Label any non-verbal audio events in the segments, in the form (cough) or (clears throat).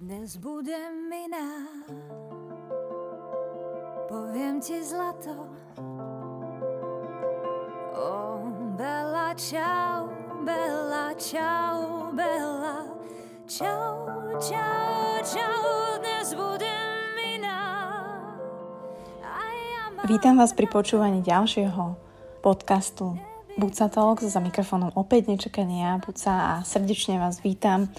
Dnes budem iná, poviem ti zlato. Oh, Bella, čau, Bella, čau, Bella, čau, čau, čau, dnes budem iná. Vítam vás pri počúvaní ďalšieho podcastu Buca Talks za mikrofónom opäť nečakania Buca a srdečne vás vítam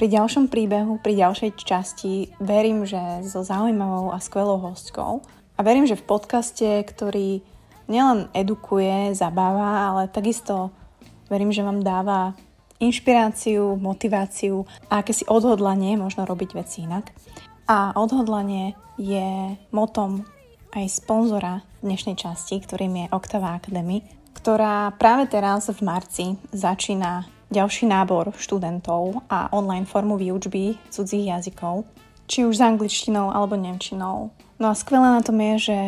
pri ďalšom príbehu, pri ďalšej časti. Verím, že so zaujímavou a skvelou hostkou a verím, že v podcaste, ktorý nielen edukuje, zabáva, ale takisto verím, že vám dáva inšpiráciu, motiváciu a akési odhodlanie možno robiť veci inak. A odhodlanie je motom aj sponzora dnešnej časti, ktorým je Octava Academy, ktorá práve teraz v marci začína ďalší nábor študentov a online formu výučby cudzích jazykov, či už s angličtinou alebo nemčinou. No a skvelé na tom je, že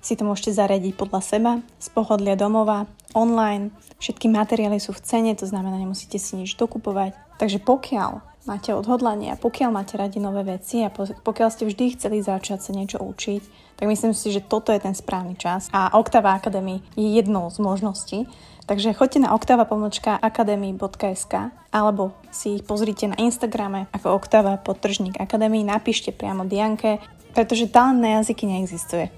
si to môžete zariadiť podľa seba, z pohodlia domova, online. Všetky materiály sú v cene, to znamená, nemusíte si nič dokupovať. Takže pokiaľ máte odhodlanie a pokiaľ máte radi nové veci a pokiaľ ste vždy chceli začať sa niečo učiť, tak myslím si, že toto je ten správny čas. A Octava Academy je jednou z možností. Takže choďte na oktava.academy.sk alebo si ich pozrite na Instagrame ako Oktava podtržník Academy, napíšte priamo Dianke, pretože talent na jazyky neexistuje,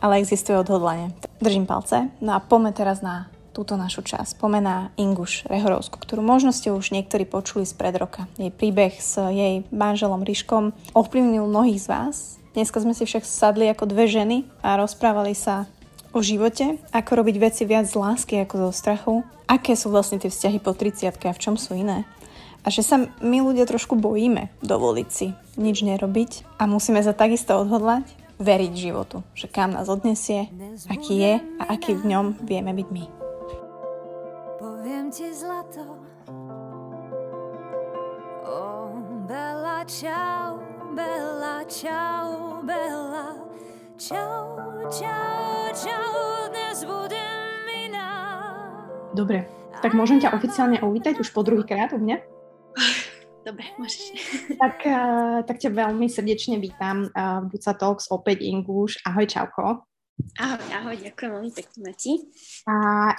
ale existuje odhodlanie. Držím palce. No a poďme teraz na túto našu časť. Pomená Inguš Rehorovsku, ktorú možno ste už niektorí počuli z pred roka. Jej príbeh s jej manželom Ryškom ovplyvnil mnohých z vás. Dneska sme si však sadli ako dve ženy a rozprávali sa o živote, ako robiť veci viac z lásky ako zo strachu, aké sú vlastne tie vzťahy po 30 a v čom sú iné. A že sa my ľudia trošku bojíme dovoliť si nič nerobiť a musíme sa takisto odhodlať veriť životu, že kam nás odnesie, aký je a aký v ňom vieme byť my poviem ti zlato. Oh, Bella, čau, Bella, čau, Bella, čau, čau, čau, dnes budem iná. Dobre, tak môžem ťa oficiálne uvítať už po druhýkrát u mňa? Dobre, môžeš. Tak, uh, tak ťa veľmi srdečne vítam uh, v Buca Talks, opäť Inguš. Ahoj, čauko. Ahoj, ahoj, ďakujem veľmi pekne, Mati. A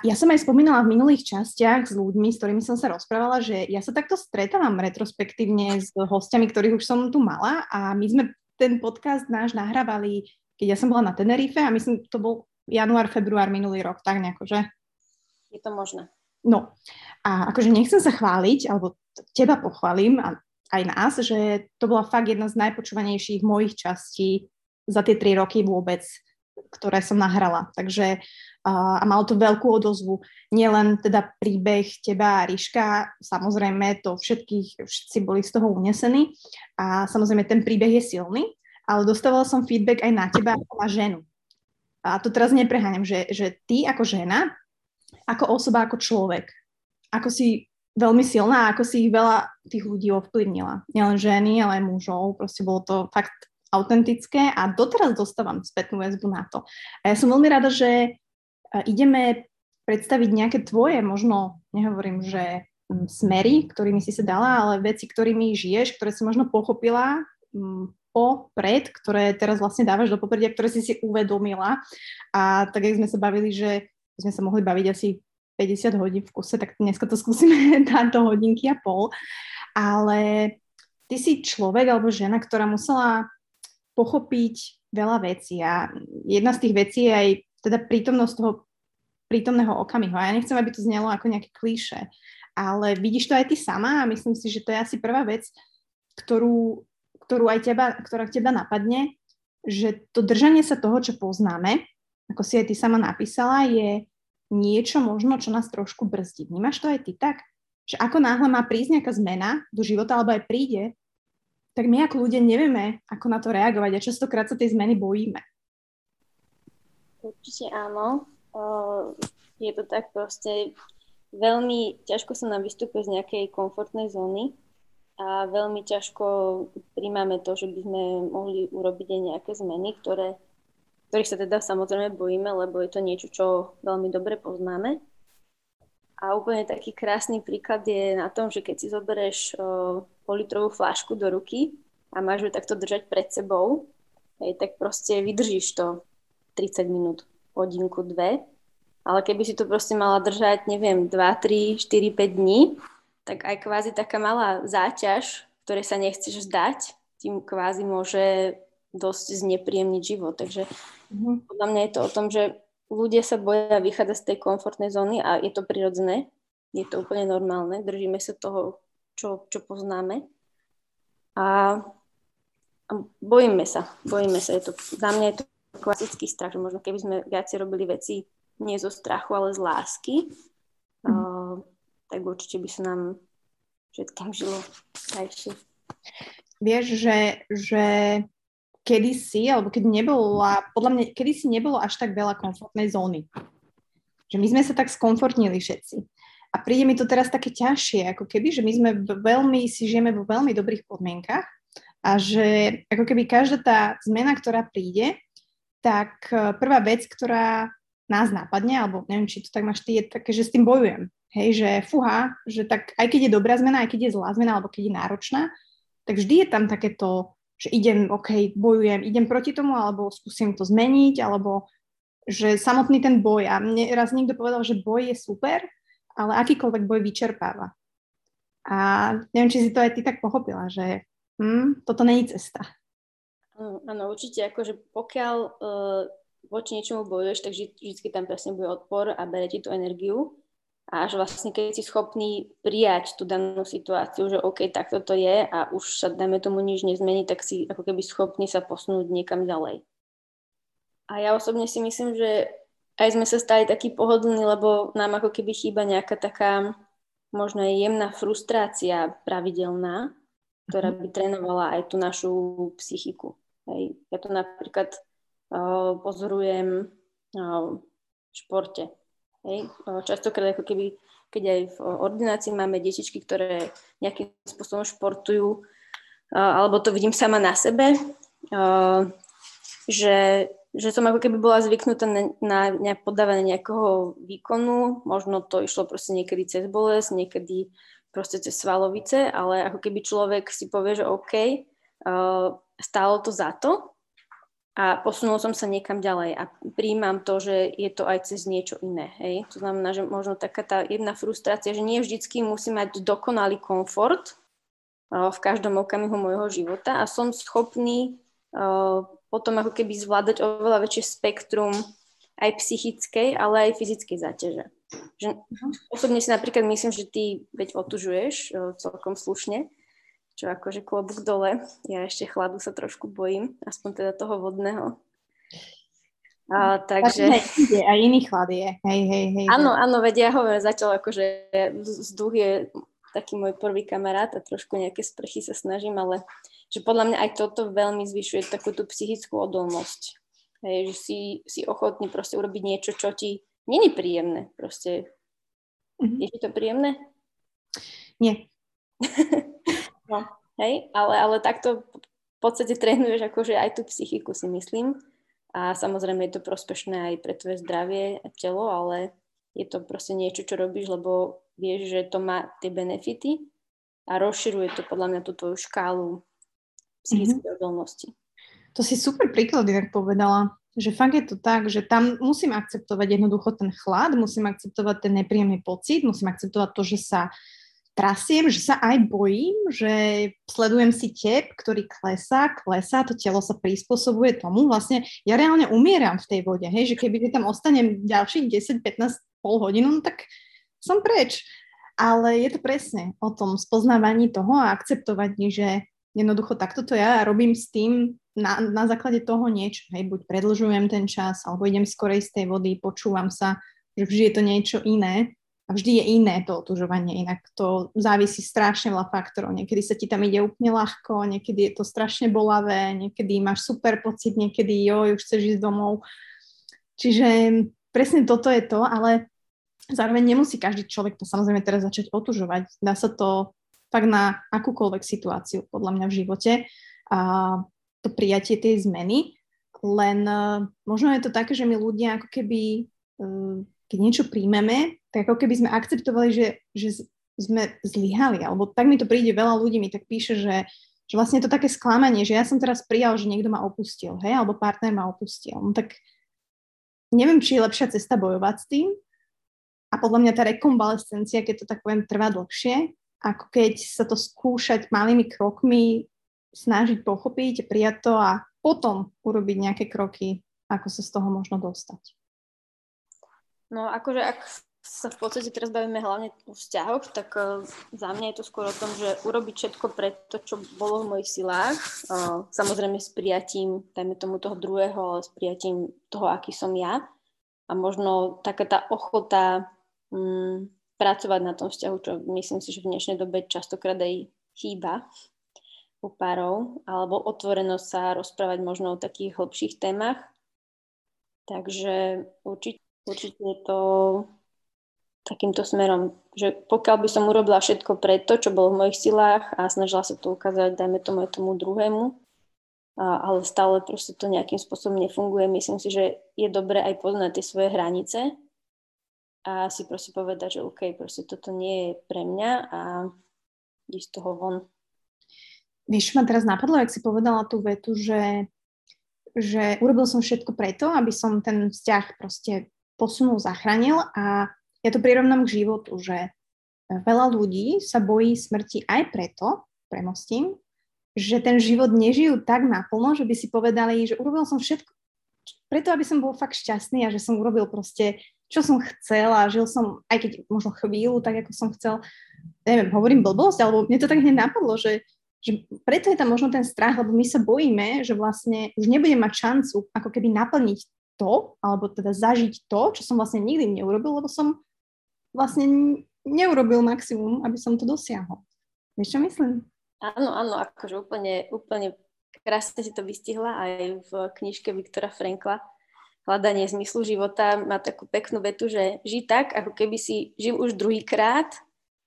ja som aj spomínala v minulých častiach s ľuďmi, s ktorými som sa rozprávala, že ja sa takto stretávam retrospektívne s hostiami, ktorých už som tu mala a my sme ten podcast náš nahrávali, keď ja som bola na Tenerife a myslím, to bol január, február minulý rok, tak nejako, že? Je to možné. No a akože nechcem sa chváliť, alebo teba pochválim a aj nás, že to bola fakt jedna z najpočúvanejších mojich častí za tie tri roky vôbec ktoré som nahrala. Takže a malo to veľkú odozvu. Nielen teda príbeh teba a Ríška, samozrejme to všetkých, všetci boli z toho unesení a samozrejme ten príbeh je silný, ale dostávala som feedback aj na teba ako na ženu. A to teraz nepreháňam, že, že ty ako žena, ako osoba, ako človek, ako si veľmi silná, ako si ich veľa tých ľudí ovplyvnila. Nielen ženy, ale aj mužov. Proste bolo to fakt autentické a doteraz dostávam spätnú väzbu na to. A ja som veľmi rada, že e, ideme predstaviť nejaké tvoje, možno nehovorím, že smery, ktorými si sa dala, ale veci, ktorými žiješ, ktoré si možno pochopila popred, ktoré teraz vlastne dávaš do popredia, ktoré si si uvedomila. A tak, jak sme sa bavili, že sme sa mohli baviť asi 50 hodín v kuse, tak dneska to skúsime (laughs) táto hodinky a pol. Ale ty si človek alebo žena, ktorá musela pochopiť veľa vecí a jedna z tých vecí je aj teda prítomnosť toho prítomného okamihu. A ja nechcem, aby to znelo ako nejaké klíše, ale vidíš to aj ty sama a myslím si, že to je asi prvá vec, ktorú, ktorú aj teba, ktorá teba napadne, že to držanie sa toho, čo poznáme, ako si aj ty sama napísala, je niečo možno, čo nás trošku brzdí. Vnímaš to aj ty tak? Že ako náhle má prísť nejaká zmena do života, alebo aj príde, tak my ako ľudia nevieme, ako na to reagovať a častokrát sa tej zmeny bojíme. Určite áno. Je to tak proste veľmi ťažko sa nám vystúpe z nejakej komfortnej zóny a veľmi ťažko príjmame to, že by sme mohli urobiť aj nejaké zmeny, ktoré, ktorých sa teda samozrejme bojíme, lebo je to niečo, čo veľmi dobre poznáme. A úplne taký krásny príklad je na tom, že keď si zoberieš politrovú flášku do ruky a máš ju takto držať pred sebou, hej, tak proste vydržíš to 30 minút, hodinku, dve. Ale keby si to proste mala držať, neviem, 2, 3, 4, 5 dní, tak aj kvázi taká malá záťaž, ktoré sa nechceš zdať, tým kvázi môže dosť znepríjemniť život. Takže mm-hmm. podľa mňa je to o tom, že ľudia sa boja vychádzať z tej komfortnej zóny a je to prirodzené, je to úplne normálne, držíme sa toho, čo, čo poznáme. A, a bojíme sa, bojíme sa. Je to, za mňa je to klasický strach, že možno keby sme viacej robili veci nie zo strachu, ale z lásky, tak určite by sa nám všetkým žilo krajšie. Vieš, že, že kedysi, alebo keď nebola, podľa mňa kedysi nebolo až tak veľa komfortnej zóny. Že my sme sa tak skomfortnili všetci. A príde mi to teraz také ťažšie, ako keby, že my sme veľmi, si žijeme vo veľmi dobrých podmienkach a že ako keby každá tá zmena, ktorá príde, tak e, prvá vec, ktorá nás napadne, alebo neviem, či to tak máš ty, je také, že s tým bojujem. Hej, že fuha, že tak aj keď je dobrá zmena, aj keď je zlá zmena, alebo keď je náročná, tak vždy je tam takéto že idem, OK, bojujem, idem proti tomu, alebo skúsim to zmeniť, alebo že samotný ten boj. A mne raz niekto povedal, že boj je super, ale akýkoľvek boj vyčerpáva. A neviem, či si to aj ty tak pochopila, že hm, toto není cesta. Áno, určite, akože pokiaľ uh, voči niečomu bojuješ, tak vždy, vždy tam presne bude odpor a bere ti tú energiu a až vlastne keď si schopný prijať tú danú situáciu, že OK, takto to je a už sa, dajme tomu, nič nezmení, tak si ako keby schopný sa posunúť niekam ďalej. A ja osobne si myslím, že aj sme sa stali takí pohodlní, lebo nám ako keby chýba nejaká taká možno aj jemná frustrácia pravidelná, ktorá mhm. by trénovala aj tú našu psychiku. Hej. Ja to napríklad uh, pozorujem uh, v športe Hej. Častokrát ako keby, keď aj v ordinácii máme detičky, ktoré nejakým spôsobom športujú, alebo to vidím sama na sebe, že, že som ako keby bola zvyknutá na, na, podávanie nejakého výkonu, možno to išlo proste niekedy cez bolesť, niekedy proste cez svalovice, ale ako keby človek si povie, že OK, stálo to za to, a posunul som sa niekam ďalej a príjmam to, že je to aj cez niečo iné. Hej? To znamená, že možno taká tá jedna frustrácia, že nie vždycky musím mať dokonalý komfort v každom okamihu môjho života a som schopný potom ako keby zvládať oveľa väčšie spektrum aj psychickej, ale aj fyzickej záťaže. Že, uh-huh. Osobne si napríklad myslím, že ty veď otužuješ celkom slušne čo akože klobúk dole. Ja ešte chladu sa trošku bojím, aspoň teda toho vodného. A, takže... Je, aj iný chlad je. Hej, hej, hej. Áno, áno, veď ja hovorím zatiaľ akože vzduch je taký môj prvý kamarát a trošku nejaké sprchy sa snažím, ale že podľa mňa aj toto veľmi zvyšuje takú tú psychickú odolnosť. Hej, že si, si ochotný proste urobiť niečo, čo ti není príjemné. Proste. Mm-hmm. Je ti to príjemné? Nie. (laughs) No, hej, ale, ale takto v podstate trénuješ akože aj tú psychiku si myslím a samozrejme je to prospešné aj pre tvoje zdravie a telo, ale je to proste niečo, čo robíš, lebo vieš, že to má tie benefity a rozširuje to podľa mňa tú tvoju škálu psychickej mm-hmm. odolnosti. To si super príklad inak povedala, že fakt je to tak, že tam musím akceptovať jednoducho ten chlad, musím akceptovať ten nepríjemný pocit, musím akceptovať to, že sa trasiem, že sa aj bojím, že sledujem si tep, ktorý klesá, klesá, to telo sa prispôsobuje tomu. Vlastne ja reálne umieram v tej vode, hej, že keby tam ostanem ďalších 10, 15, pol hodinu, no tak som preč. Ale je to presne o tom spoznávaní toho a akceptovať, že jednoducho takto to ja robím s tým na, na základe toho niečo. Hej, buď predlžujem ten čas, alebo idem skorej z tej vody, počúvam sa, že vždy je to niečo iné a vždy je iné to otužovanie, inak to závisí strašne veľa faktorov. Niekedy sa ti tam ide úplne ľahko, niekedy je to strašne bolavé, niekedy máš super pocit, niekedy joj, už chceš ísť domov. Čiže presne toto je to, ale zároveň nemusí každý človek to samozrejme teraz začať otužovať. Dá sa to fakt na akúkoľvek situáciu podľa mňa v živote a to prijatie tej zmeny, len uh, možno je to také, že my ľudia ako keby uh, keď niečo príjmeme, tak ako keby sme akceptovali, že, že sme zlyhali, alebo tak mi to príde, veľa ľudí mi tak píše, že že vlastne je to také sklamanie, že ja som teraz prijal, že niekto ma opustil, hej, alebo partner ma opustil. No tak neviem, či je lepšia cesta bojovať s tým. A podľa mňa tá rekonvalescencia, keď to tak poviem, trvá dlhšie, ako keď sa to skúšať malými krokmi, snažiť pochopiť, prijať to a potom urobiť nejaké kroky, ako sa z toho možno dostať. No akože ak sa v podstate teraz bavíme hlavne o vzťahoch, tak uh, za mňa je to skôr o tom, že urobiť všetko pre to, čo bolo v mojich silách. Uh, samozrejme s prijatím, dajme tomu toho druhého, ale s prijatím toho, aký som ja. A možno taká tá ochota um, pracovať na tom vzťahu, čo myslím si, že v dnešnej dobe častokrát aj chýba u párov, alebo otvorenosť sa rozprávať možno o takých hlbších témach. Takže určite, určite je to takýmto smerom, že pokiaľ by som urobila všetko pre to, čo bolo v mojich silách a snažila sa to ukázať, dajme tomu tomu druhému, a, ale stále proste to nejakým spôsobom nefunguje, myslím si, že je dobré aj poznať tie svoje hranice a si proste povedať, že OK, proste toto nie je pre mňa a ísť z toho von. Vieš, ma teraz napadlo, ak si povedala tú vetu, že, že urobil som všetko preto, aby som ten vzťah proste posunul, zachránil a ja to prirovnám k životu, že veľa ľudí sa bojí smrti aj preto, premostím, že ten život nežijú tak naplno, že by si povedali, že urobil som všetko preto, aby som bol fakt šťastný a že som urobil proste, čo som chcel a žil som, aj keď možno chvíľu, tak ako som chcel. Neviem, hovorím blbosť, alebo mne to tak hneď napadlo, že, že preto je tam možno ten strach, lebo my sa bojíme, že vlastne už nebudem mať šancu ako keby naplniť to, alebo teda zažiť to, čo som vlastne nikdy neurobil, lebo som vlastne neurobil maximum, aby som to dosiahol. Vieš, čo myslím? Áno, áno, akože úplne, úplne krásne si to vystihla aj v knižke Viktora Frankla. Hľadanie zmyslu života má takú peknú vetu, že ži tak, ako keby si žil už druhýkrát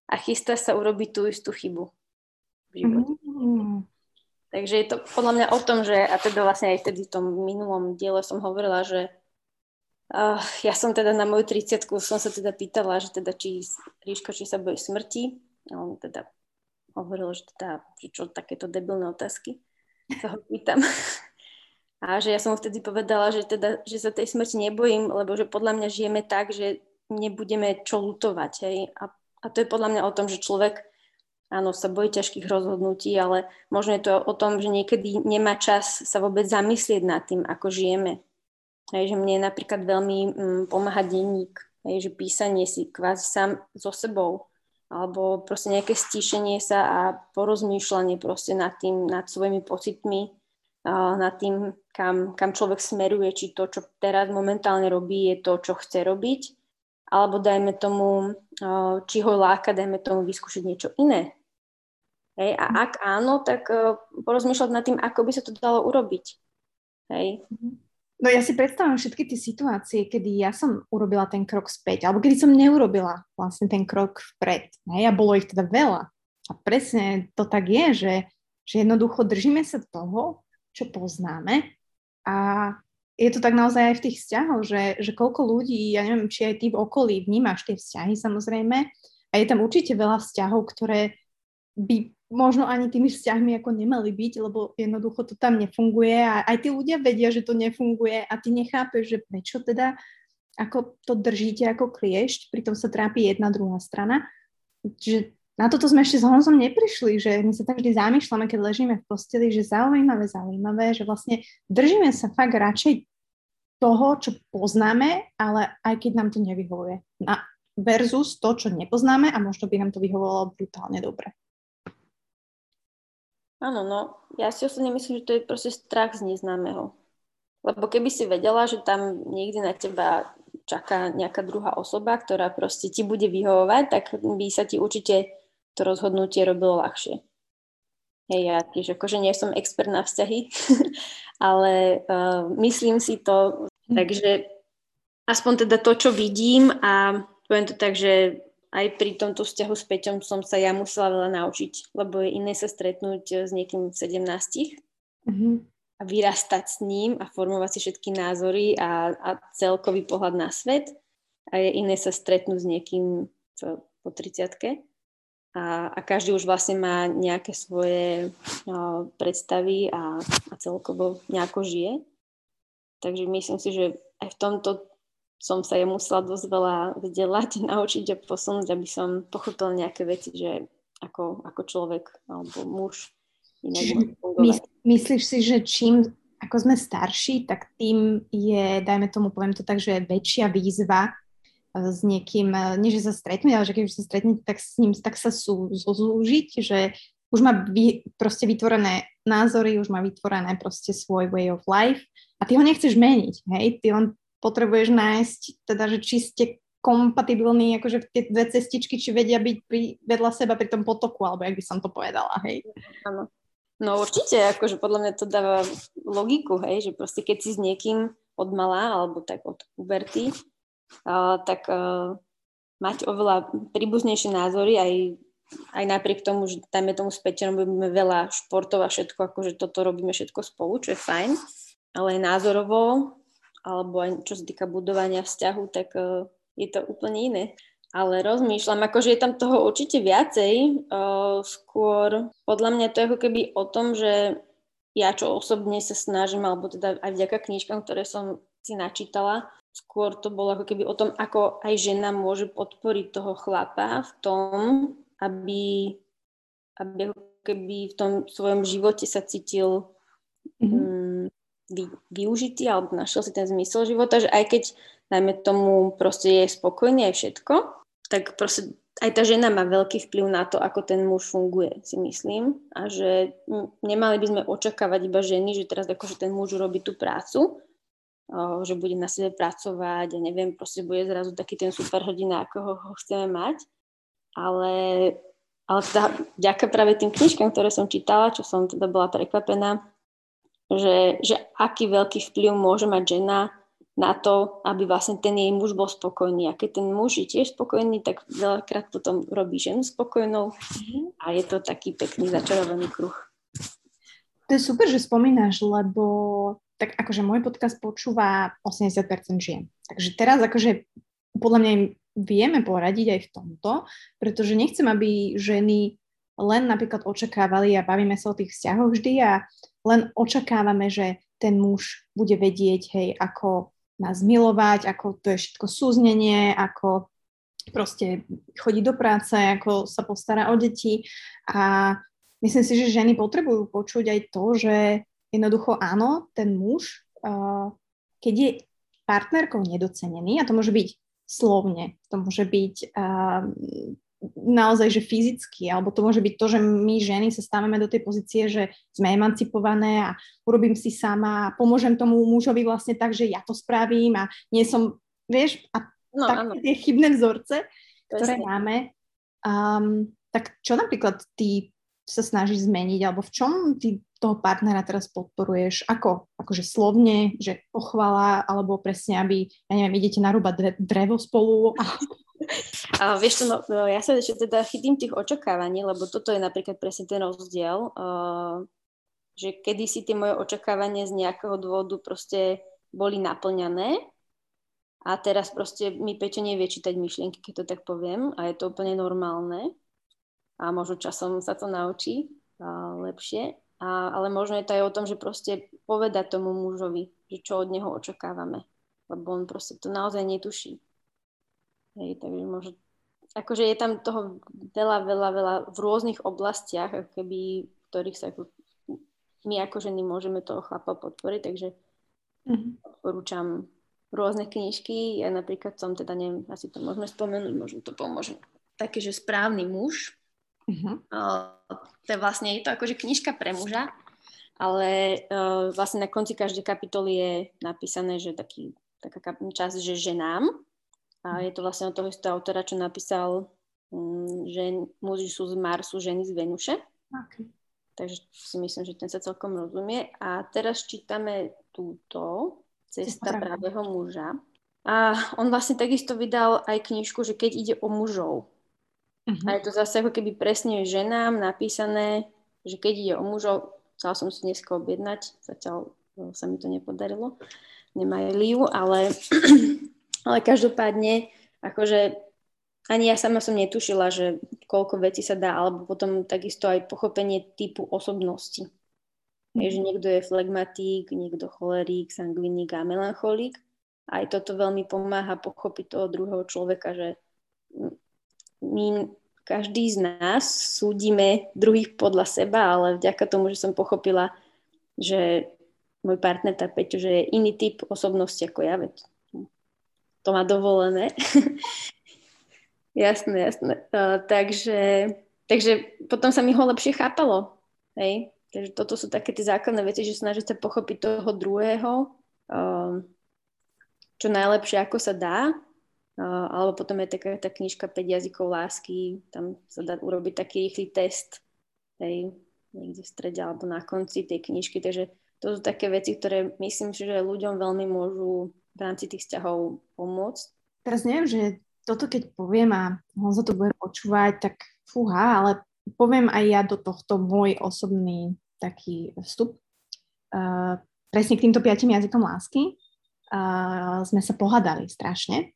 a chystá sa urobiť tú istú chybu v živote. Mm-hmm. Takže je to podľa mňa o tom, že, a teda vlastne aj vtedy v tom minulom diele som hovorila, že Ja som teda na moju 30 som sa teda pýtala, že teda či Ríško, či sa bojí smrti. A on teda hovoril, že teda, že čo takéto debilné otázky sa ho pýtam. (laughs) A že ja som mu vtedy povedala, že, teda, že sa tej smrti nebojím, lebo že podľa mňa žijeme tak, že nebudeme čo lutovať. Hej? A, a to je podľa mňa o tom, že človek áno, sa bojí ťažkých rozhodnutí, ale možno je to o tom, že niekedy nemá čas sa vôbec zamyslieť nad tým, ako žijeme Hej, že mne napríklad veľmi mm, pomáha denník, hej, že písanie si kvázi sám so sebou, alebo proste nejaké stíšenie sa a porozmýšľanie proste nad tým, nad svojimi pocitmi, nad tým, kam, kam človek smeruje, či to, čo teraz momentálne robí, je to, čo chce robiť, alebo dajme tomu, či ho láka, dajme tomu vyskúšať niečo iné. Hej, a ak áno, tak porozmýšľať nad tým, ako by sa to dalo urobiť. Hej. Mm-hmm. No ja si predstavím všetky tie situácie, kedy ja som urobila ten krok späť, alebo kedy som neurobila vlastne ten krok vpred. Hej, a bolo ich teda veľa. A presne to tak je, že, že jednoducho držíme sa toho, čo poznáme a je to tak naozaj aj v tých vzťahoch, že, že koľko ľudí, ja neviem, či aj ty v okolí vnímaš tie vzťahy samozrejme a je tam určite veľa vzťahov, ktoré by možno ani tými vzťahmi ako nemali byť, lebo jednoducho to tam nefunguje a aj tí ľudia vedia, že to nefunguje a ty nechápeš, že prečo teda ako to držíte ako kliešť, pritom sa trápi jedna druhá strana. Čiže na toto sme ešte s Honzom neprišli, že my sa tak vždy zamýšľame, keď ležíme v posteli, že zaujímavé, zaujímavé, že vlastne držíme sa fakt radšej toho, čo poznáme, ale aj keď nám to nevyhovuje. Na, versus to, čo nepoznáme a možno by nám to vyhovovalo brutálne dobre. Áno, no, ja si osobne myslím, že to je proste strach z neznámeho. Lebo keby si vedela, že tam niekde na teba čaká nejaká druhá osoba, ktorá proste ti bude vyhovovať, tak by sa ti určite to rozhodnutie robilo ľahšie. Hej, ja tiež akože nie som expert na vzťahy, (laughs) ale uh, myslím si to, takže aspoň teda to, čo vidím a poviem to tak, že aj pri tomto vzťahu s Peťom som sa ja musela veľa naučiť, lebo je iné sa stretnúť eh, s niekým v 17 mm-hmm. a vyrastať s ním a formovať si všetky názory a, a celkový pohľad na svet a je iné sa stretnúť s niekým v, po 30 a, a každý už vlastne má nejaké svoje uh, predstavy a, a celkovo nejako žije. Takže myslím si, že aj v tomto som sa je musela dosť veľa vzdelať, (laughs) naučiť a posunúť, aby som pochopila nejaké veci, že ako, ako človek alebo muž inak Čiže myslíš si, že čím ako sme starší, tak tým je, dajme tomu, poviem to tak, že je väčšia výzva eh, s niekým, eh, nie že sa stretnúť, ale že keď už sa stretnete, tak s ním tak sa sú, zozúžiť, že už má vy, proste vytvorené názory, už má vytvorené proste svoj way of life a ty ho nechceš meniť, hej, ty len potrebuješ nájsť, teda, že či ste kompatibilní, akože tie dve cestičky, či vedia byť pri, vedľa seba pri tom potoku, alebo jak by som to povedala, hej. Áno. No určite, akože podľa mňa to dáva logiku, hej, že proste keď si s niekým od malá, alebo tak od puberty, uh, tak uh, mať oveľa príbuznejšie názory aj, aj napriek tomu, že dajme tomu späť, robíme veľa športov a všetko, akože toto robíme všetko spolu, čo je fajn, ale názorovo, alebo aj čo sa týka budovania vzťahu, tak uh, je to úplne iné ale rozmýšľam, akože je tam toho určite viacej. Uh, skôr podľa mňa to je ako keby o tom, že ja čo osobne sa snažím, alebo teda aj vďaka knižkám, ktoré som si načítala, skôr to bolo ako keby o tom, ako aj žena môže podporiť toho chlapa v tom, aby, aby ako keby v tom svojom živote sa cítil mm-hmm. Vy, využitý alebo našiel si ten zmysel života, že aj keď najmä tomu proste je spokojný aj všetko, tak proste aj tá žena má veľký vplyv na to, ako ten muž funguje, si myslím. A že nemali by sme očakávať iba ženy, že teraz akože ten muž robí tú prácu, že bude na sebe pracovať a neviem, proste bude zrazu taký ten super hrdina, ako ho, ho chceme mať. Ale, ale teda vďaka práve tým knižkám, ktoré som čítala, čo som teda bola prekvapená, že, že aký veľký vplyv môže mať žena na to, aby vlastne ten jej muž bol spokojný. A keď ten muž je tiež spokojný, tak veľakrát potom robí ženu spokojnou mm-hmm. a je to taký pekný začarovaný kruh. To je super, že spomínaš, lebo tak akože môj podcast počúva 80% žien. Takže teraz akože podľa mňa im vieme poradiť aj v tomto, pretože nechcem, aby ženy len napríklad očakávali a bavíme sa o tých vzťahoch vždy a len očakávame, že ten muž bude vedieť, hej, ako nás milovať, ako to je všetko súznenie, ako proste chodí do práce, ako sa postará o deti. A myslím si, že ženy potrebujú počuť aj to, že jednoducho áno, ten muž, uh, keď je partnerkou nedocenený, a to môže byť slovne, to môže byť uh, naozaj, že fyzicky, alebo to môže byť to, že my ženy sa stávame do tej pozície, že sme emancipované a urobím si sama a pomôžem tomu mužovi vlastne tak, že ja to spravím a nie som, vieš, a no, tak áno. tie chybné vzorce, ktoré Presne. máme. Um, tak čo napríklad ty sa snažíš zmeniť, alebo v čom ty toho partnera teraz podporuješ? Ako? Akože slovne, že pochvala, alebo presne, aby, ja neviem, idete narúbať drevo spolu? A vieš čo, no, no, ja sa ešte teda chytím tých očakávaní, lebo toto je napríklad presne ten rozdiel, uh, že kedysi tie moje očakávania z nejakého dôvodu proste boli naplňané a teraz proste mi Peťo nevie čítať myšlienky, keď to tak poviem a je to úplne normálne a možno časom sa to naučí uh, lepšie, a, ale možno je to aj o tom, že proste povedať tomu mužovi, že čo od neho očakávame, lebo on proste to naozaj netuší. Hej, takže možno, akože je tam toho veľa, veľa, veľa v rôznych oblastiach, keby, v ktorých sa ako, my ako ženy môžeme toho chlapa podporiť, takže mm-hmm. odporúčam rôzne knižky. Ja napríklad som teda, neviem, asi to môžeme spomenúť, možno to pomôže. Taký, že správny muž. Mm-hmm. Uh, to je vlastne, je to akože knižka pre muža, ale uh, vlastne na konci každej kapitoly je napísané, že taký, taká časť, že ženám, a je to vlastne od toho istého autora, čo napísal, um, že muži sú z Marsu, ženy z Venuše. Okay. Takže si myslím, že ten sa celkom rozumie. A teraz čítame túto, Cesta pravého muža. A on vlastne takisto vydal aj knižku, že keď ide o mužov. Uh-huh. A je to zase ako keby presne ženám napísané, že keď ide o mužov, chcela som si dneska objednať, zatiaľ e, sa mi to nepodarilo, nemajú ale (clears throat) Ale každopádne, akože ani ja sama som netušila, že koľko vecí sa dá, alebo potom takisto aj pochopenie typu osobnosti. Že niekto je flegmatík, niekto cholerík, sangviník a melancholík. Aj toto veľmi pomáha pochopiť toho druhého človeka, že my, každý z nás súdime druhých podľa seba, ale vďaka tomu, že som pochopila, že môj partner, tá Peťo, že je iný typ osobnosti ako ja, veď to má dovolené, (laughs) Jasné, jasné. Uh, takže, takže potom sa mi ho lepšie chápalo. Hej? Takže toto sú také tie základné veci, že snažiť sa pochopiť toho druhého uh, čo najlepšie, ako sa dá. Uh, alebo potom je taká tá knižka 5 jazykov lásky, tam sa dá urobiť taký rýchly test, hej, niekde v strede alebo na konci tej knižky. Takže to sú také veci, ktoré myslím si, že ľuďom veľmi môžu v rámci tých vzťahov pomôcť. Teraz neviem, že toto keď poviem a Honzo to bude počúvať, tak fúha, ale poviem aj ja do tohto môj osobný taký vstup. Uh, presne k týmto piatim jazykom lásky uh, sme sa pohádali strašne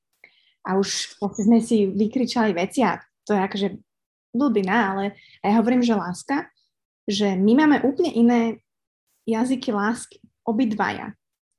a už sme si vykričali veci a to je akože blbina, ale ja hovorím, že láska, že my máme úplne iné jazyky lásky, obidvaja.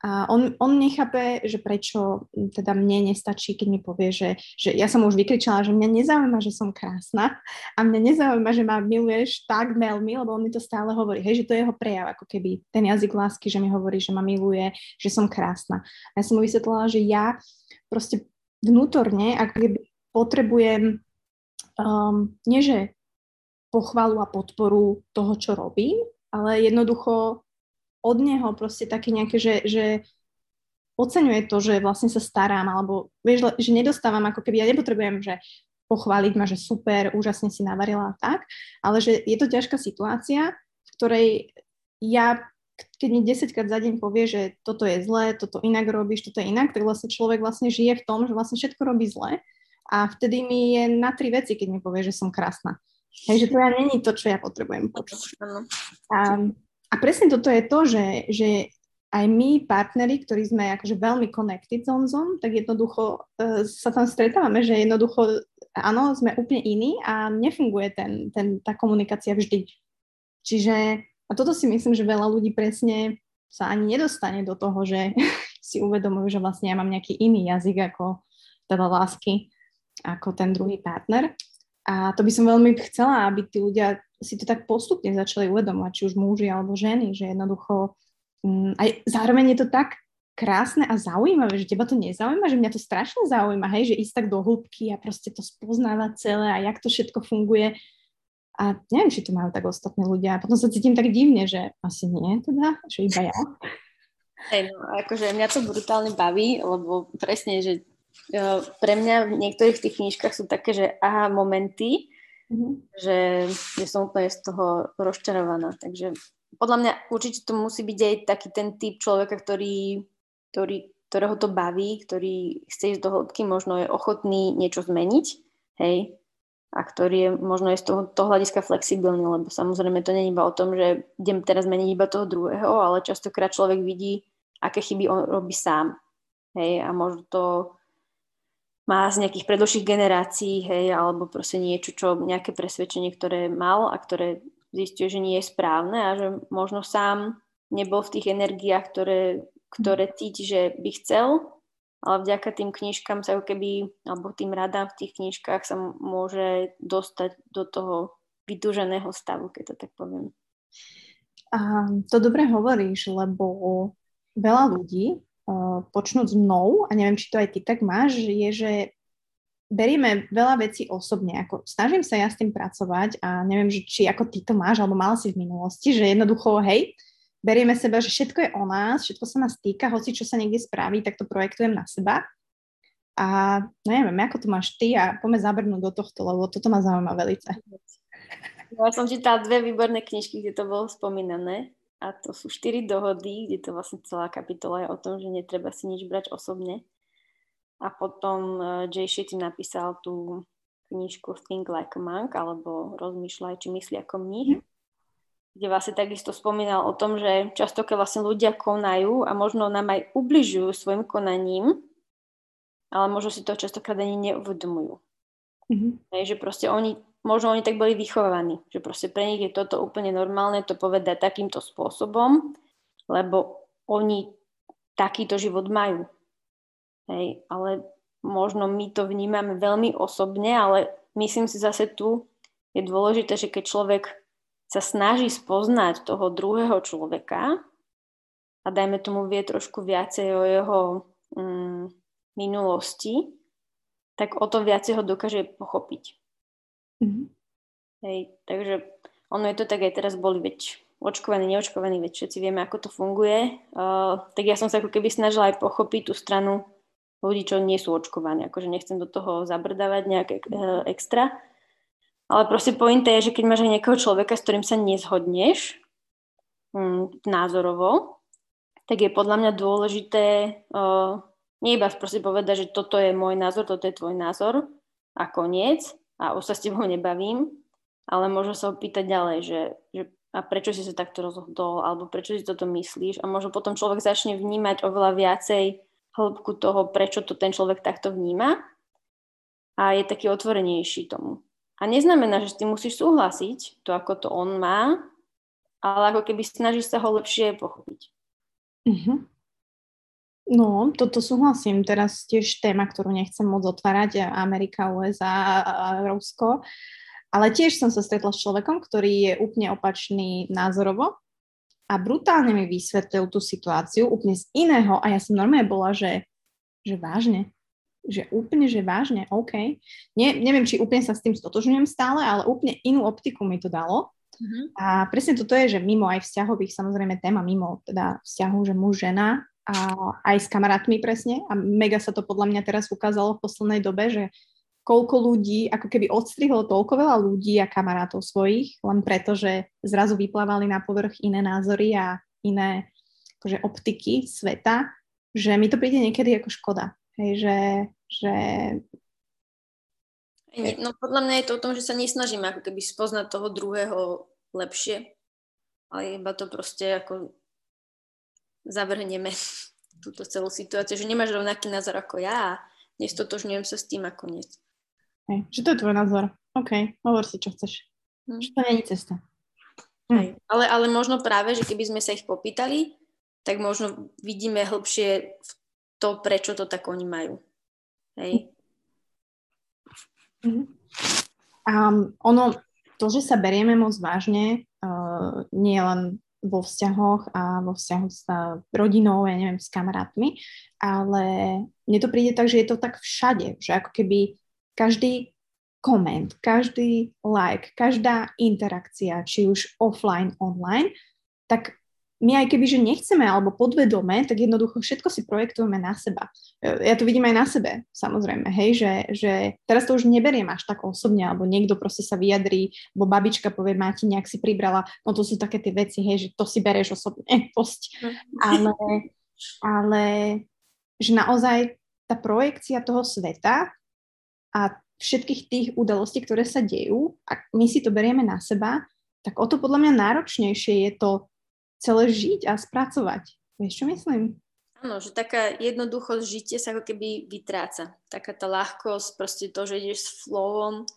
A on, on nechápe, že prečo teda mne nestačí, keď mi povie, že, že ja som už vykričala, že mňa nezaujíma, že som krásna a mňa nezaujíma, že ma miluješ tak veľmi, lebo on mi to stále hovorí, hej, že to je jeho prejav, ako keby ten jazyk lásky, že mi hovorí, že ma miluje, že som krásna. A ja som mu vysvetlila, že ja proste vnútorne, ako keby potrebujem um, nie že pochvalu a podporu toho, čo robím, ale jednoducho od neho proste také nejaké, že, že oceňuje to, že vlastne sa starám, alebo vieš, že nedostávam ako keby, ja nepotrebujem, že pochváliť ma, že super, úžasne si navarila a tak, ale že je to ťažká situácia, v ktorej ja, keď mi 10 krát za deň povie, že toto je zlé, toto inak robíš, toto je inak, tak vlastne človek vlastne žije v tom, že vlastne všetko robí zle a vtedy mi je na tri veci, keď mi povie, že som krásna. Hej, že to ja není to, čo ja potrebujem počuť. A a presne toto je to, že, že aj my, partneri, ktorí sme akože veľmi connected s Honzom, tak jednoducho uh, sa tam stretávame, že jednoducho, áno, sme úplne iní a nefunguje ten, ten, tá komunikácia vždy. Čiže, a toto si myslím, že veľa ľudí presne sa ani nedostane do toho, že (laughs) si uvedomujú, že vlastne ja mám nejaký iný jazyk ako teda lásky, ako ten druhý partner. A to by som veľmi chcela, aby tí ľudia si to tak postupne začali uvedomovať, či už muži alebo ženy, že jednoducho um, aj zároveň je to tak krásne a zaujímavé, že teba to nezaujíma, že mňa to strašne zaujíma, hej, že ísť tak do hĺbky a proste to spoznávať celé a jak to všetko funguje. A neviem, či to majú tak ostatní ľudia. A potom sa cítim tak divne, že asi nie teda, že iba ja. Hej, no, akože mňa to brutálne baví, lebo presne, že uh, pre mňa v niektorých tých knižkách sú také, že aha momenty, mm-hmm. že, že som úplne z toho rozčarovaná. Takže podľa mňa určite to musí byť aj taký ten typ človeka, ktorý, ktorý, ktorého to baví, ktorý chce ísť do hĺbky, možno je ochotný niečo zmeniť, hej, a ktorý je možno aj z toho, toho hľadiska flexibilný, lebo samozrejme to nie je iba o tom, že idem teraz meniť iba toho druhého, ale častokrát človek vidí, aké chyby on robí sám. Hej, a možno to má z nejakých predlžších generácií, hej, alebo proste niečo, čo, nejaké presvedčenie, ktoré mal a ktoré zistil, že nie je správne a že možno sám nebol v tých energiách, ktoré, ktoré cíti, že by chcel, ale vďaka tým knižkám sa keby, alebo tým radám v tých knižkách sa môže dostať do toho vytúženého stavu, keď to tak poviem. A to dobre hovoríš, lebo veľa ľudí počnúť s mnou, a neviem, či to aj ty tak máš, je, že berieme veľa vecí osobne. Ako, snažím sa ja s tým pracovať a neviem, že, či ako ty to máš, alebo mala si v minulosti, že jednoducho, hej, berieme seba, že všetko je o nás, všetko sa nás týka, hoci čo sa niekde spraví, tak to projektujem na seba. A no neviem, ako to máš ty a poďme zabrnúť do tohto, lebo toto ma zaujíma velice. Ja som čítala dve výborné knižky, kde to bolo spomínané a to sú štyri dohody, kde to vlastne celá kapitola je o tom, že netreba si nič brať osobne. A potom uh, Jay Shetty napísal tú knižku Think Like a Monk, alebo Rozmýšľaj, či myslí ako mních, kde vlastne takisto spomínal o tom, že často, keď vlastne ľudia konajú a možno nám aj ubližujú svojim konaním, ale možno si to častokrát ani neuvedomujú. Mm-hmm. Hej, že proste oni, možno oni tak boli vychovaní, že proste pre nich je toto úplne normálne to povedať takýmto spôsobom, lebo oni takýto život majú. Hej, ale možno my to vnímame veľmi osobne, ale myslím si zase tu je dôležité, že keď človek sa snaží spoznať toho druhého človeka a dajme tomu vie trošku viacej o jeho mm, minulosti, tak o to viacej ho dokáže pochopiť. Mm-hmm. Hej, takže ono je to tak aj teraz boli, veď očkovaní, neočkovaní, veď všetci vieme, ako to funguje. Uh, tak ja som sa ako keby snažila aj pochopiť tú stranu ľudí, čo nie sú očkovaní. Akože nechcem do toho zabrdávať nejak uh, extra. Ale proste pointa je, že keď máš aj nejakého človeka, s ktorým sa nezhodneš um, názorovo, tak je podľa mňa dôležité uh, nie iba proste povedať, že toto je môj názor, toto je tvoj názor a koniec a už sa s tebou nebavím, ale možno sa opýtať ďalej, že, že a prečo si sa takto rozhodol, alebo prečo si toto myslíš a možno potom človek začne vnímať oveľa viacej hĺbku toho, prečo to ten človek takto vníma a je taký otvorenejší tomu. A neznamená, že s tým musíš súhlasiť, to ako to on má, ale ako keby snažíš sa ho lepšie pochopiť. Mm-hmm. No, toto súhlasím. Teraz tiež téma, ktorú nechcem moc otvárať, Amerika, USA a Rusko. Ale tiež som sa stretla s človekom, ktorý je úplne opačný názorovo a brutálne mi vysvetlil tú situáciu úplne z iného a ja som normálne bola, že, že vážne, že úplne, že vážne, OK. Nie, neviem, či úplne sa s tým stotožňujem stále, ale úplne inú optiku mi to dalo. Uh-huh. A presne toto je, že mimo aj vzťahových, samozrejme téma mimo teda vzťahu, že muž, žena a aj s kamarátmi presne a mega sa to podľa mňa teraz ukázalo v poslednej dobe, že koľko ľudí, ako keby odstrihlo toľko veľa ľudí a kamarátov svojich, len preto, že zrazu vyplávali na povrch iné názory a iné akože, optiky sveta, že mi to príde niekedy ako škoda. Hej, že, že... No podľa mňa je to o tom, že sa nesnažíme ako keby spoznať toho druhého lepšie, ale iba to proste ako zavrhneme (laughs) túto celú situáciu, že nemáš rovnaký názor ako ja a nestotožňujem sa s tým ako koniec. Hej, že to je tvoj názor. OK, hovor si, čo chceš. Hm. Že to je cesta. Hm. Hej. Ale, ale možno práve, že keby sme sa ich popýtali, tak možno vidíme hĺbšie v to, prečo to tak oni majú. Hej. Mm. Um, ono, to, že sa berieme moc vážne, uh, nie len vo vzťahoch a vo vzťahu s rodinou, ja neviem, s kamarátmi, ale mne to príde tak, že je to tak všade, že ako keby každý koment, každý like, každá interakcia, či už offline, online, tak my aj keby, že nechceme alebo podvedome, tak jednoducho všetko si projektujeme na seba. Ja to vidím aj na sebe, samozrejme, hej, že, že teraz to už neberiem až tak osobne, alebo niekto proste sa vyjadrí, alebo babička povie, máte nejak si pribrala, no to sú také tie veci, hej, že to si bereš osobne, (laughs) posť. Ale, ale že naozaj tá projekcia toho sveta a všetkých tých udalostí, ktoré sa dejú, ak my si to berieme na seba, tak o to podľa mňa náročnejšie je to celé žiť a spracovať. Vieš, čo myslím? Áno, že taká jednoduchosť žitie sa ako keby vytráca. Taká tá ľahkosť, proste to, že ideš s flowom.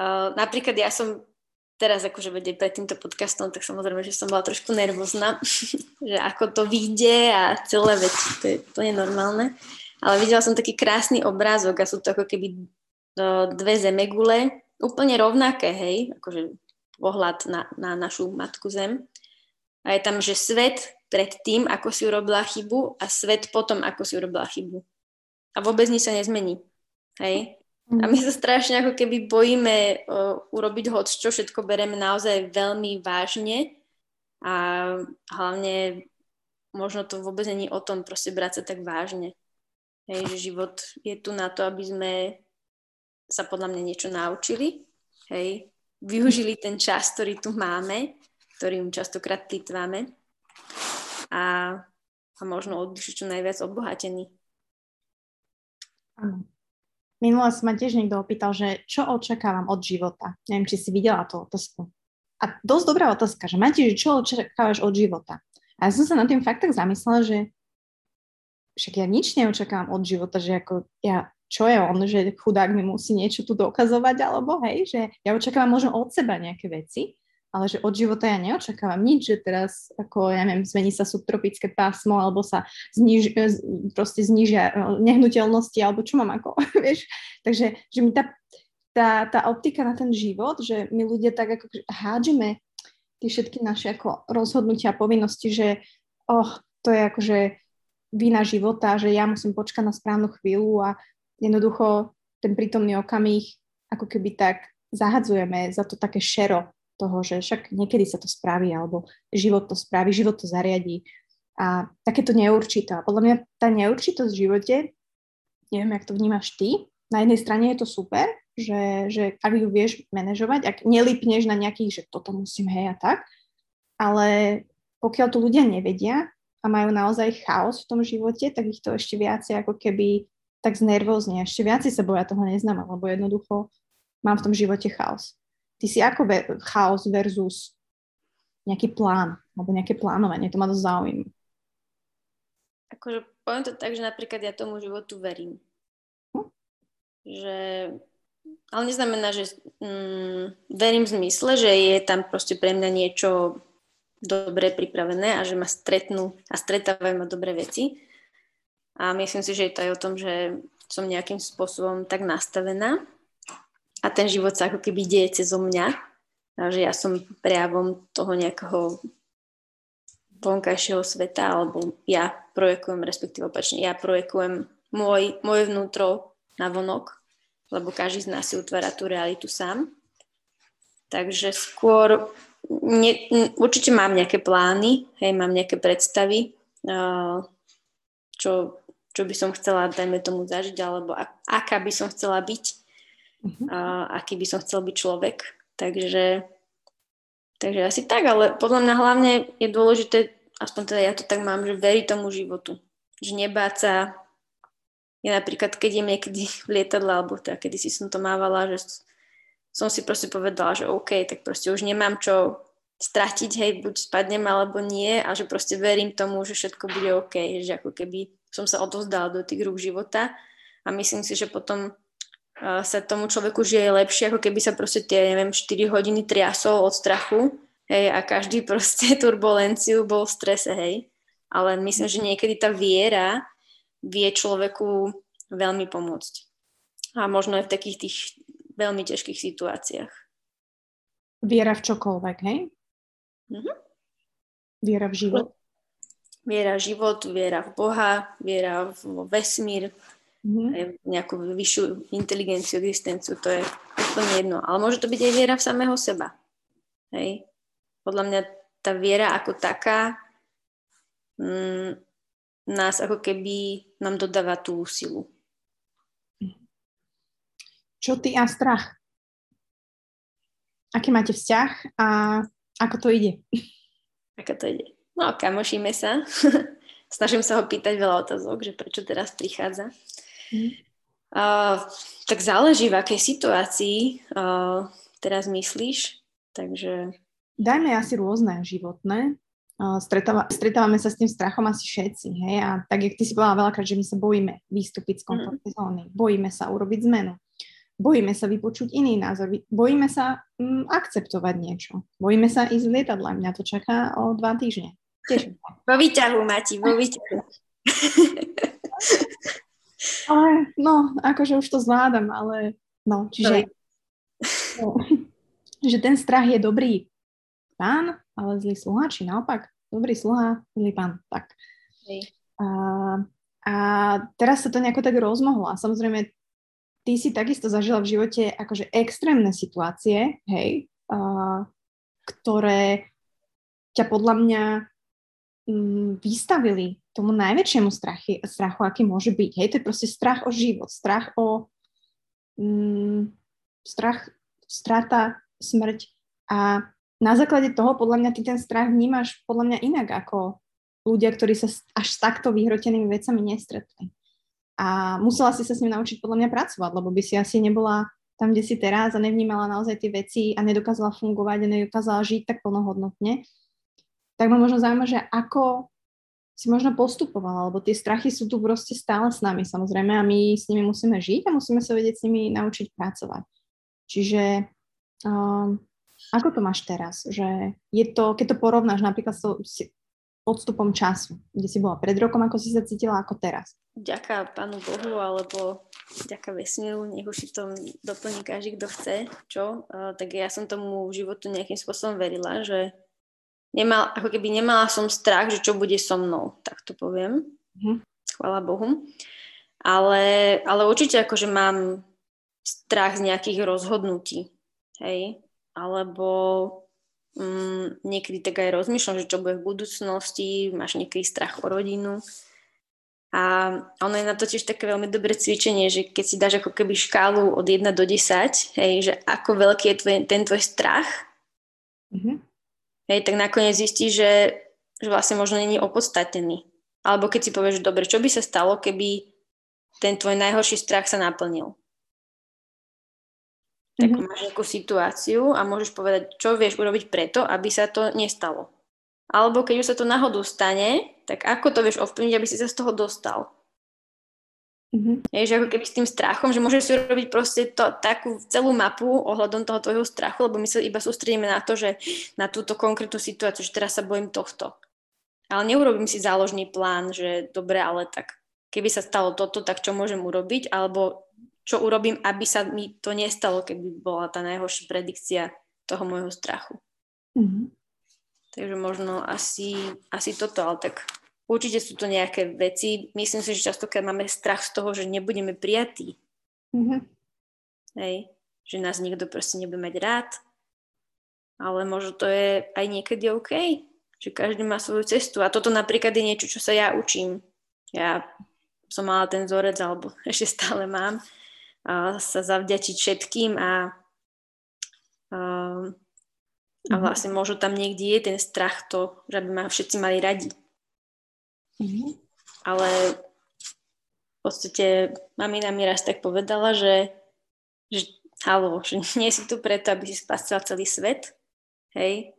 Uh, napríklad ja som teraz akože vedieť pred týmto podcastom, tak samozrejme, že som bola trošku nervózna, (laughs) že ako to vyjde a celé veci, to je je normálne. Ale videla som taký krásny obrázok a sú to ako keby dve zemegule, úplne rovnaké, hej, akože pohľad na, na našu matku zem. A je tam, že svet pred tým, ako si urobila chybu a svet potom, ako si urobila chybu. A vôbec nič sa nezmení. Hej? A my sa strašne ako keby bojíme uh, urobiť hoď, čo všetko bereme naozaj veľmi vážne a hlavne možno to vôbec není o tom proste brať sa tak vážne. Hej, že život je tu na to, aby sme sa podľa mňa niečo naučili, hej, využili ten čas, ktorý tu máme, ktorým častokrát plýtváme a, a možno odišli čo najviac obohatení. Áno. Minule sa ma tiež niekto opýtal, že čo očakávam od života. Neviem, či si videla tú otázku. A dosť dobrá otázka, že máte, že čo očakávaš od života. A ja som sa na tým fakt tak zamyslela, že však ja nič neočakávam od života, že ako ja čo je on, že chudák mi musí niečo tu dokazovať, alebo hej, že ja očakávam možno od seba nejaké veci, ale že od života ja neočakávam nič, že teraz ako, ja neviem, zmení sa subtropické pásmo, alebo sa zniž, e, proste znižia e, nehnuteľnosti, alebo čo mám ako, (laughs) vieš. Takže, že mi tá, tá, tá optika na ten život, že my ľudia tak ako hádžeme tie všetky naše ako rozhodnutia a povinnosti, že oh, to je akože vina života, že ja musím počkať na správnu chvíľu a jednoducho ten prítomný okamih ako keby tak zahadzujeme za to také šero toho, že však niekedy sa to spraví, alebo život to spraví, život to zariadí. A takéto neurčitá. Podľa mňa tá neurčitosť v živote, neviem, jak to vnímaš ty, na jednej strane je to super, že, že ak ju vieš manažovať, ak nelipneš na nejakých, že toto musím, hej a tak, ale pokiaľ to ľudia nevedia a majú naozaj chaos v tom živote, tak ich to ešte viacej ako keby tak znervózne, ešte viacej sa boja toho neznáma, lebo jednoducho mám v tom živote chaos. Ty si ako ve- chaos versus nejaký plán, alebo nejaké plánovanie, to ma dosť zaujíma. Akože poviem to tak, že napríklad ja tomu životu verím. Hm? Že, ale neznamená, že mm, verím v zmysle, že je tam proste pre mňa niečo dobre pripravené a že ma stretnú a stretávajú ma dobré veci. A myslím si, že je to aj o tom, že som nejakým spôsobom tak nastavená a ten život sa ako keby deje cez mňa. Že ja som prejavom toho nejakého vonkajšieho sveta, alebo ja projekujem, respektíve opačne, ja projekujem môj, moje vnútro na vonok, lebo každý z nás si utvára tú realitu sám. Takže skôr, ne, určite mám nejaké plány, hej, mám nejaké predstavy, čo, čo by som chcela, dajme tomu, zažiť, alebo aká by som chcela byť uh-huh. a aký by som chcel byť človek. Takže, takže asi tak, ale podľa mňa hlavne je dôležité, aspoň teda ja to tak mám, že veriť tomu životu. Že nebáť sa, ja napríklad, keď je niekedy (laughs) v lietadle, alebo teda kedy si som to mávala, že som si proste povedala, že OK, tak proste už nemám čo stratiť, hej, buď spadnem alebo nie a že proste verím tomu, že všetko bude OK, že ako keby som sa odovzdala do tých rúk života a myslím si, že potom sa tomu človeku žije lepšie, ako keby sa proste tie, neviem, 4 hodiny triasol od strachu, hej, a každý (laughs) proste turbulenciu bol v strese, hej. Ale myslím, že niekedy tá viera vie človeku veľmi pomôcť. A možno aj v takých tých veľmi ťažkých situáciách. Viera v čokoľvek, hej? Mm-hmm. Viera v život. Viera v život, viera v Boha, viera v vesmír, mm-hmm. nejakú vyššiu inteligenciu, existenciu, to je úplne jedno. Ale môže to byť aj viera v samého seba. Hej. Podľa mňa tá viera ako taká mm, nás ako keby nám dodáva tú silu. Čo ty a strach? Aký máte vzťah a ako to ide? Ako to ide? No, kamošíme sa. (laughs) Snažím sa ho pýtať veľa otázok, že prečo teraz prichádza. Uh, tak záleží, v akej situácii uh, teraz myslíš. Takže... Dajme asi rôzne životné. Uh, stretáva, stretávame sa s tým strachom asi všetci. Hej? A tak, jak ty si povedala veľakrát, že my sa bojíme vystúpiť z komfortnej mm. zóny. Bojíme sa urobiť zmenu. Bojíme sa vypočuť iný názor. Bojíme sa mm, akceptovať niečo. Bojíme sa ísť v lietadle. Mňa to čaká o dva týždne. Teším. Vo výťahu, Mati, vo výťahu. (laughs) Ale no, akože už to zvládam, ale no, čiže no, (laughs) že ten strach je dobrý pán, ale zlý sluha, či naopak, dobrý sluha, zlý pán, tak. Hej. A, a teraz sa to nejako tak rozmohlo a samozrejme ty si takisto zažila v živote akože extrémne situácie, hej, a, ktoré ťa podľa mňa vystavili tomu najväčšiemu strachy, strachu, aký môže byť. Hej, to je proste strach o život, strach o mm, strach, strata, smrť a na základe toho podľa mňa ty ten strach vnímaš podľa mňa inak ako ľudia, ktorí sa až s takto vyhrotenými vecami nestretli. A musela si sa s ním naučiť podľa mňa pracovať, lebo by si asi nebola tam, kde si teraz a nevnímala naozaj tie veci a nedokázala fungovať a nedokázala žiť tak plnohodnotne. Tak ma možno zaujíma, že ako si možno postupovala, lebo tie strachy sú tu proste stále s nami samozrejme a my s nimi musíme žiť a musíme sa vedieť s nimi naučiť pracovať. Čiže um, ako to máš teraz? Že je to, keď to porovnáš napríklad s, s odstupom času, kde si bola pred rokom, ako si sa cítila ako teraz? Ďaká Pánu Bohu, alebo ďaká vesmíru, nech už si v tom doplní každý, kto chce, čo. Uh, tak ja som tomu životu nejakým spôsobom verila, že nemal, ako keby nemala som strach, že čo bude so mnou, tak to poviem. Mm. Chvala Bohu. Ale, ale určite akože mám strach z nejakých rozhodnutí, hej, alebo mm, niekedy tak aj rozmýšľam, že čo bude v budúcnosti, máš niekedy strach o rodinu. A ono je na to tiež také veľmi dobré cvičenie, že keď si dáš ako keby škálu od 1 do 10, hej, že ako veľký je tvoj, ten tvoj strach, mm-hmm hej, tak nakoniec zistí, že, že vlastne možno není opodstatnený. Alebo keď si povieš, dobre, čo by sa stalo, keby ten tvoj najhorší strach sa naplnil. Tak mm-hmm. máš nejakú situáciu a môžeš povedať, čo vieš urobiť preto, aby sa to nestalo. Alebo keď už sa to náhodou stane, tak ako to vieš ovplyvniť, aby si sa z toho dostal. Mm-hmm. Je, že ako keby s tým strachom, že môžeš si urobiť proste to, takú celú mapu ohľadom toho tvojho strachu, lebo my sa iba sústredíme na to, že na túto konkrétnu situáciu, že teraz sa bojím tohto. Ale neurobím si záložný plán, že dobre, ale tak keby sa stalo toto, tak čo môžem urobiť, alebo čo urobím, aby sa mi to nestalo, keby bola tá najhoršia predikcia toho môjho strachu. Mm-hmm. Takže možno asi, asi toto, ale tak Určite sú to nejaké veci. Myslím si, že častokrát máme strach z toho, že nebudeme prijatí. Mm-hmm. Hej, že nás niekto proste nebude mať rád. Ale možno to je aj niekedy OK, že každý má svoju cestu. A toto napríklad je niečo, čo sa ja učím. Ja som mala ten vzorec, alebo (laughs) ešte stále mám, a sa zavďačiť všetkým a, a, a mhm. vlastne možno tam niekde je ten strach to, že by ma všetci mali radi. Mm-hmm. Ale v podstate mamina mi raz tak povedala, že, že halo, že nie si tu preto, aby si spasila celý svet, hej,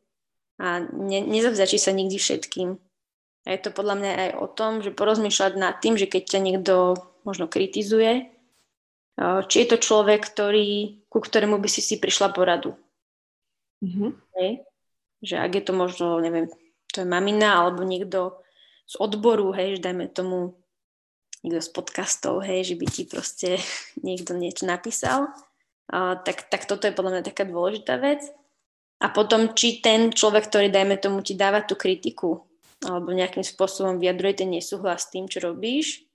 a ne, nezavzačí sa nikdy všetkým. A je to podľa mňa aj o tom, že porozmýšľať nad tým, že keď ťa niekto možno kritizuje, či je to človek, ktorý, ku ktorému by si si prišla poradu. Mm-hmm. Hej? Že ak je to možno, neviem, to je mamina alebo niekto, z odboru, hej, že dajme tomu niekto z podcastov, hej, že by ti proste (laughs) niekto niečo napísal, uh, tak, tak toto je podľa mňa taká dôležitá vec. A potom, či ten človek, ktorý, dajme tomu, ti dáva tú kritiku, alebo nejakým spôsobom vyjadruje ten nesúhlas s tým, čo robíš,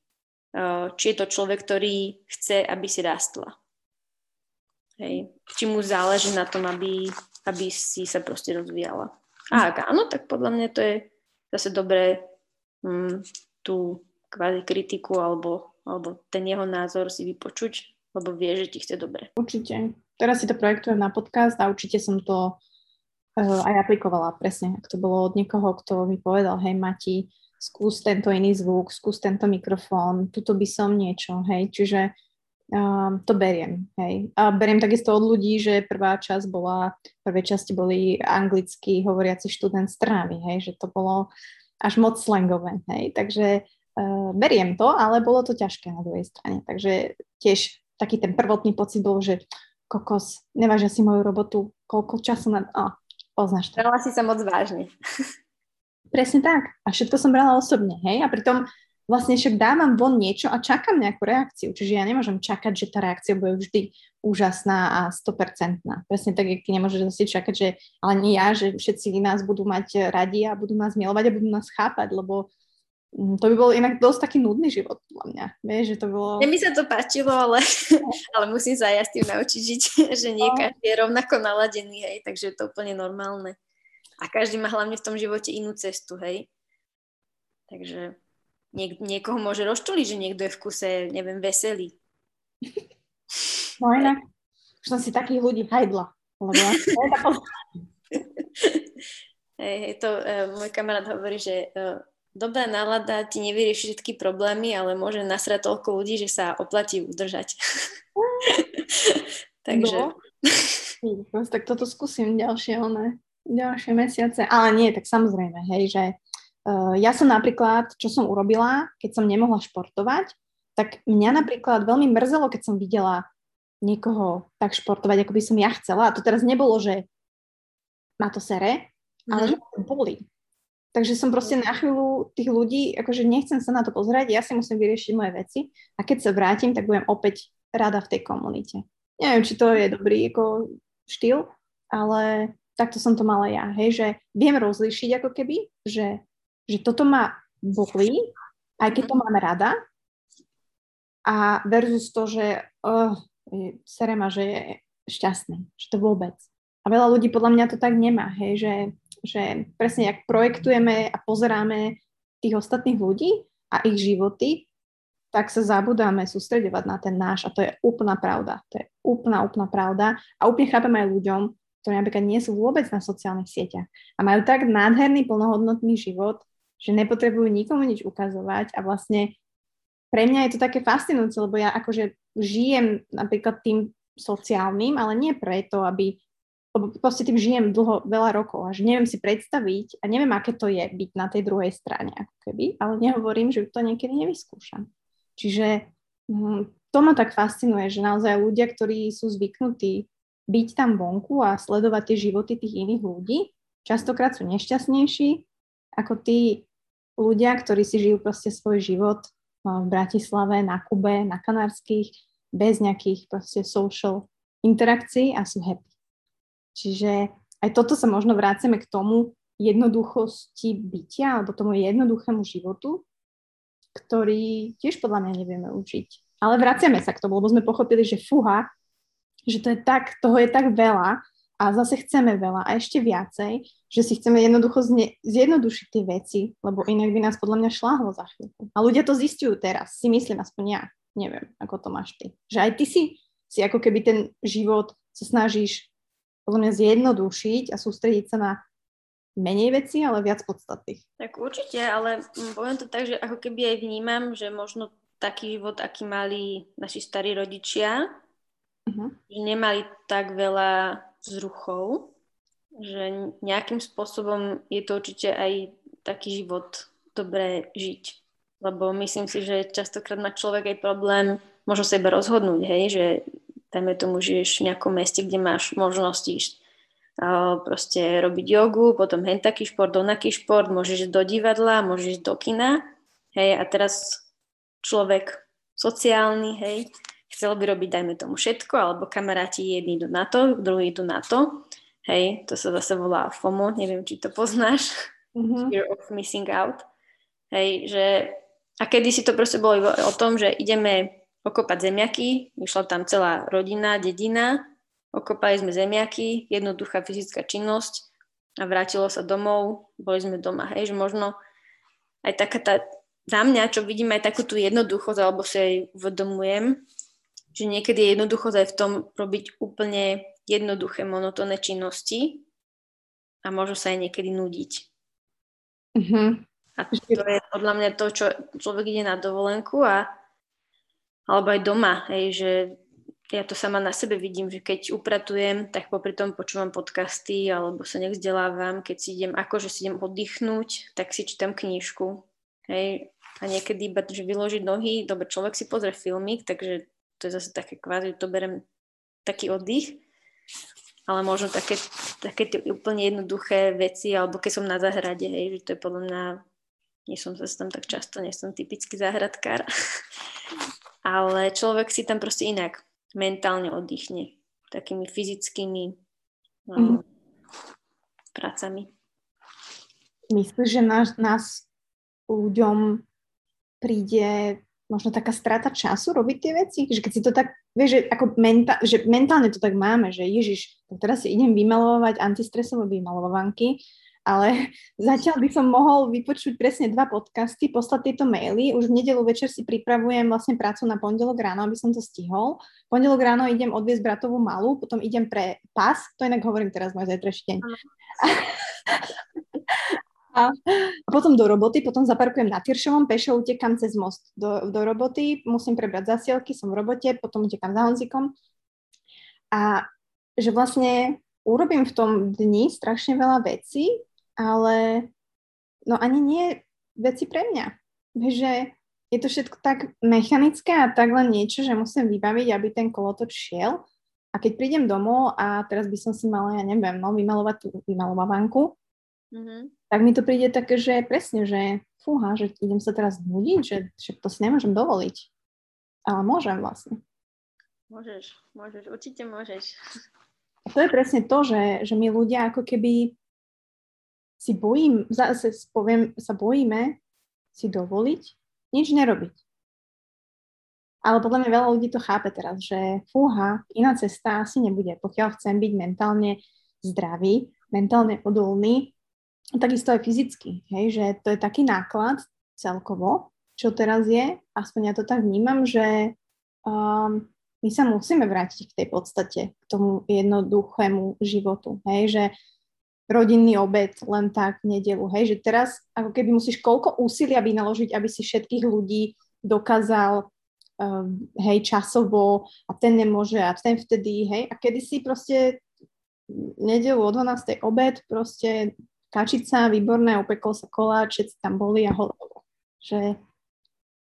uh, či je to človek, ktorý chce, aby si rástla. Hej. Či mu záleží na tom, aby, aby si sa proste rozvíjala. A áno, tak podľa mňa to je zase dobré mm, tú kvázi kritiku alebo, alebo ten jeho názor si vypočuť, lebo vie, že ti chce dobre. Určite. Teraz si to projektujem na podcast a určite som to uh, aj aplikovala presne. Ak to bolo od niekoho, kto mi povedal, hej Mati, skús tento iný zvuk, skús tento mikrofón, tuto by som niečo, hej, čiže um, to beriem, hej. A beriem takisto od ľudí, že prvá časť bola, prvé časti boli anglicky hovoriaci študent z Trnavy, hej, že to bolo až moc slangové, hej, takže uh, beriem to, ale bolo to ťažké na druhej strane, takže tiež taký ten prvotný pocit bol, že kokos, nevážia si moju robotu, koľko času na... Oh, poznáš to. Brala si sa moc vážne. (laughs) Presne tak. A všetko som brala osobne, hej, a pritom vlastne však dávam von niečo a čakám nejakú reakciu. Čiže ja nemôžem čakať, že tá reakcia bude vždy úžasná a 100%. Presne tak, keď nemôžeš zase čakať, že ale nie ja, že všetci nás budú mať radi a budú nás milovať a budú nás chápať, lebo mm, to by bol inak dosť taký nudný život, podľa mňa. Vieš, že to bolo... Mne mi sa to páčilo, ale, (laughs) ale musím sa aj s tým naučiť žiť, (laughs) že nie no. každý je rovnako naladený, hej, takže je to úplne normálne. A každý má hlavne v tom živote inú cestu, hej. Takže niek- niekoho môže rozčuliť, že niekto je v kuse, neviem, veselý. No inak, už som si takých ľudí hajdla. (laughs) hej, hej, to uh, môj kamarát hovorí, že uh, dobrá nálada ti nevyrieši všetky problémy, ale môže nasrať toľko ľudí, že sa oplatí udržať. (laughs) Takže... No. tak toto skúsim ďalšie, one, ďalšie mesiace. Ale nie, tak samozrejme, hej, že ja som napríklad, čo som urobila, keď som nemohla športovať, tak mňa napríklad veľmi mrzelo, keď som videla niekoho tak športovať, ako by som ja chcela. A to teraz nebolo, že ma to sere, ale mm-hmm. že to boli. Takže som proste na chvíľu tých ľudí, akože nechcem sa na to pozerať, ja si musím vyriešiť moje veci a keď sa vrátim, tak budem opäť rada v tej komunite. Neviem, či to je dobrý ako štýl, ale takto som to mala ja, hej, že viem rozlišiť ako keby, že, že toto ma bolí, aj keď to mhm. mám rada, a versus to, že oh, sere ma, že je šťastný, že to vôbec. A veľa ľudí podľa mňa to tak nemá, hej, že že presne jak projektujeme a pozeráme tých ostatných ľudí a ich životy, tak sa zabudáme sústredovať na ten náš a to je úplná pravda. To je úplná, úplná pravda a úplne chápem aj ľuďom, ktorí napríklad nie sú vôbec na sociálnych sieťach a majú tak nádherný, plnohodnotný život, že nepotrebujú nikomu nič ukazovať a vlastne pre mňa je to také fascinujúce, lebo ja akože žijem napríklad tým sociálnym, ale nie preto, aby lebo proste tým žijem dlho, veľa rokov a že neviem si predstaviť a neviem, aké to je byť na tej druhej strane, ako keby, ale nehovorím, že to niekedy nevyskúšam. Čiže hm, to ma tak fascinuje, že naozaj ľudia, ktorí sú zvyknutí byť tam vonku a sledovať tie životy tých iných ľudí, častokrát sú nešťastnejší ako tí ľudia, ktorí si žijú proste svoj život no, v Bratislave, na Kube, na Kanárských, bez nejakých proste social interakcií a sú happy. Čiže aj toto sa možno vrácame k tomu jednoduchosti bytia alebo tomu jednoduchému životu, ktorý tiež podľa mňa nevieme učiť. Ale vraciame sa k tomu, lebo sme pochopili, že fuha, že to je tak, toho je tak veľa a zase chceme veľa a ešte viacej, že si chceme jednoducho zne, zjednodušiť tie veci, lebo inak by nás podľa mňa šláhlo za chvíľku. A ľudia to zistujú teraz, si myslím aspoň ja. Neviem, ako to máš ty. Že aj ty si, si ako keby ten život sa snažíš podľa mňa zjednodušiť a sústrediť sa na menej veci, ale viac podstatných. Tak určite, ale poviem to tak, že ako keby aj vnímam, že možno taký život, aký mali naši starí rodičia, uh-huh. že nemali tak veľa vzruchov, že nejakým spôsobom je to určite aj taký život dobré žiť. Lebo myslím si, že častokrát má človek aj problém možno sebe rozhodnúť, hej, že dajme tomu, žiješ v nejakom meste, kde máš možnosť ísť proste robiť jogu, potom hen taký šport, onaký šport, môžeš do divadla, môžeš do kina, hej, a teraz človek sociálny, hej, chcel by robiť, dajme tomu, všetko, alebo kamaráti jedni idú na to, druhí idú na to, hej, to sa zase volá FOMO, neviem, či to poznáš, mm-hmm. Fear of Missing Out, hej, že a kedy si to proste bolo o tom, že ideme okopať zemiaky, išla tam celá rodina, dedina, okopali sme zemiaky, jednoduchá fyzická činnosť a vrátilo sa domov, boli sme doma, hej, že možno aj taká tá, za mňa, čo vidím aj takú tú jednoduchosť, alebo si aj uvedomujem, že niekedy je jednoduchosť aj v tom robiť úplne jednoduché, monotónne činnosti a môžu sa aj niekedy nudiť. Mm-hmm. A to je podľa mňa to, čo človek ide na dovolenku a alebo aj doma, hej, že ja to sama na sebe vidím, že keď upratujem, tak popri tom počúvam podcasty alebo sa nech vzdelávam, keď si idem, akože si idem oddychnúť, tak si čítam knižku, hej, a niekedy iba, že vyložiť nohy, dobre, človek si pozrie filmik, takže to je zase také kvázi, to berem taký oddych, ale možno také, také tie úplne jednoduché veci, alebo keď som na záhrade, hej, že to je podľa mňa, nie som zase tam tak často, nie som typický záhradkár, (laughs) ale človek si tam proste inak mentálne oddychne takými fyzickými mm. pracami. Myslíš, že nás, nás ľuďom príde možno taká strata času robiť tie veci? Že keď si to tak, vieš, že, ako menta- že mentálne to tak máme, že Ježiš, teraz si idem vymalovať antistresové vymalovanky ale (laughs) zatiaľ by som mohol vypočuť presne dva podcasty, poslať tieto maily. Už v nedelu večer si pripravujem vlastne prácu na pondelok ráno, aby som to stihol. Pondelok ráno idem odviesť bratovú malú, potom idem pre pas, to inak hovorím teraz môj zajtrajší deň. A, (laughs) a potom do roboty, potom zaparkujem na Tyršovom, pešo utekam cez most do, do roboty, musím prebrať zasielky, som v robote, potom utekam za Honzikom. A že vlastne urobím v tom dni strašne veľa vecí, ale no ani nie veci pre mňa. Že je to všetko tak mechanické a tak len niečo, že musím vybaviť, aby ten kolotoč šiel. A keď prídem domov a teraz by som si mala, ja neviem, no, vymalovať tú vymalovávanku, mm-hmm. Tak mi to príde také, že presne, že fúha, že idem sa teraz nudiť, že, že to si nemôžem dovoliť. Ale môžem vlastne. Môžeš, môžeš, určite môžeš. A to je presne to, že, že my ľudia ako keby si bojím, zase poviem, sa bojíme si dovoliť nič nerobiť. Ale podľa mňa veľa ľudí to chápe teraz, že fúha, iná cesta asi nebude, pokiaľ chcem byť mentálne zdravý, mentálne odolný, takisto aj fyzicky, hej, že to je taký náklad celkovo, čo teraz je, aspoň ja to tak vnímam, že um, my sa musíme vrátiť k tej podstate, k tomu jednoduchému životu, hej, že rodinný obed len tak v nedelu, hej, že teraz ako keby musíš koľko úsilia vynaložiť, aby si všetkých ľudí dokázal um, hej, časovo a ten nemôže a ten vtedy, hej, a kedy si proste nedelu o 12. obed, proste kačica, výborné, upekol sa koláč, všetci tam boli a hotovo. Že,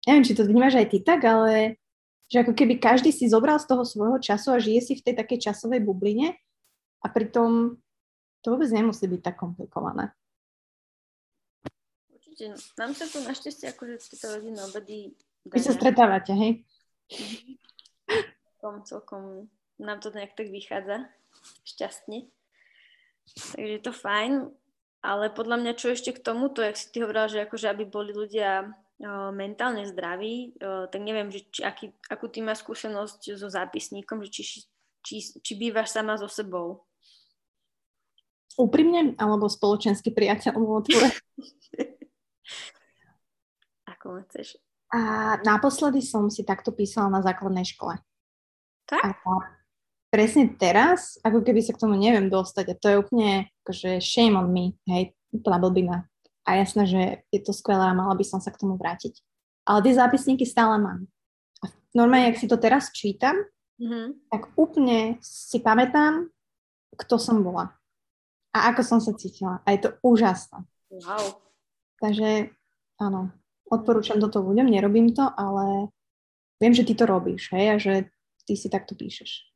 neviem, či to vnímaš aj ty tak, ale že ako keby každý si zobral z toho svojho času a žije si v tej takej časovej bubline a pritom to vôbec nemusí byť tak komplikované. Určite. Nám sa tu našťastie akože tieto rodinné obedy Vy sa stretávate, hej? Celkom, celkom nám to nejak tak vychádza šťastne. Takže je to fajn, ale podľa mňa čo ešte k tomuto, jak si ty hovorila, že akože aby boli ľudia mentálne zdraví, tak neviem, že či, aký, akú ty máš skúsenosť so zápisníkom, že či, či, či bývaš sama so sebou úprimne alebo spoločenský priateľ mu otvore? (laughs) Ako chceš. A naposledy som si takto písala na základnej škole. Tak? A presne teraz, ako keby sa k tomu neviem dostať a to je úplne akože shame on me, hej, úplná blbina. A jasné, že je to skvelé a mala by som sa k tomu vrátiť. Ale tie zápisníky stále mám. A normálne, ak si to teraz čítam, mm-hmm. tak úplne si pamätám, kto som bola a ako som sa cítila. A je to úžasné. Wow. Takže áno, odporúčam toto ľuďom, nerobím to, ale viem, že ty to robíš, hej, a že ty si takto píšeš.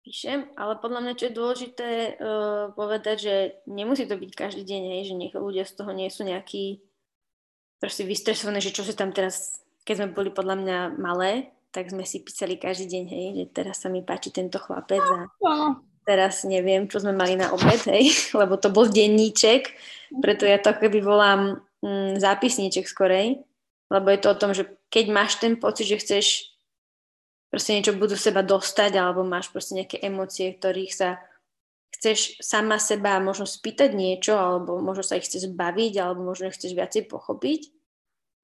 Píšem, ale podľa mňa, čo je dôležité uh, povedať, že nemusí to byť každý deň, hej, že nech ľudia z toho nie sú nejakí proste vystresované, že čo sa tam teraz, keď sme boli podľa mňa malé, tak sme si písali každý deň, hej, že teraz sa mi páči tento chlapec a teraz neviem, čo sme mali na obed, hej, (laughs) lebo to bol denníček, preto ja to keby volám mm, zápisníček skorej, lebo je to o tom, že keď máš ten pocit, že chceš proste niečo budú seba dostať, alebo máš proste nejaké emócie, ktorých sa chceš sama seba možno spýtať niečo, alebo možno sa ich chceš baviť, alebo možno ich chceš viacej pochopiť.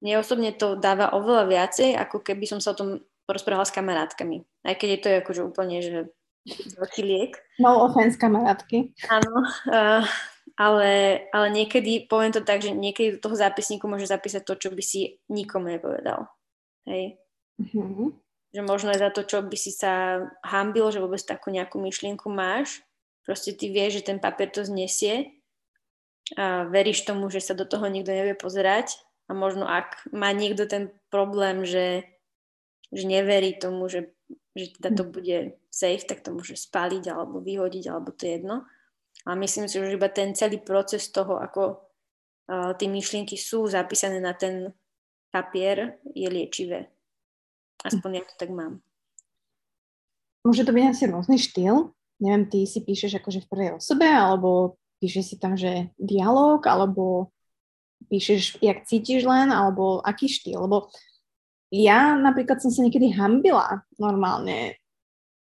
Mne osobne to dáva oveľa viacej, ako keby som sa o tom porozprávala s kamarátkami. Aj keď je to akože úplne, že veľký liek. No offense, kamarátky. Áno, uh, ale, ale niekedy, poviem to tak, že niekedy do toho zápisníku môže zapísať to, čo by si nikomu nepovedal. Hej. Mm-hmm. Že možno je za to, čo by si sa hambil, že vôbec takú nejakú myšlienku máš. Proste ty vieš, že ten papier to znesie a veríš tomu, že sa do toho nikto nevie pozerať a možno ak má niekto ten problém, že, že neverí tomu, že, že teda to bude safe, tak to môže spáliť alebo vyhodiť, alebo to je jedno. A myslím si, že iba ten celý proces toho, ako uh, tie myšlienky sú zapísané na ten papier, je liečivé. Aspoň ja to tak mám. Môže to byť asi rôzny štýl. Neviem, ty si píšeš akože v prvej osobe, alebo píšeš si tam, že dialog, alebo píšeš, jak cítiš len, alebo aký štýl. Lebo ja napríklad som sa niekedy hambila normálne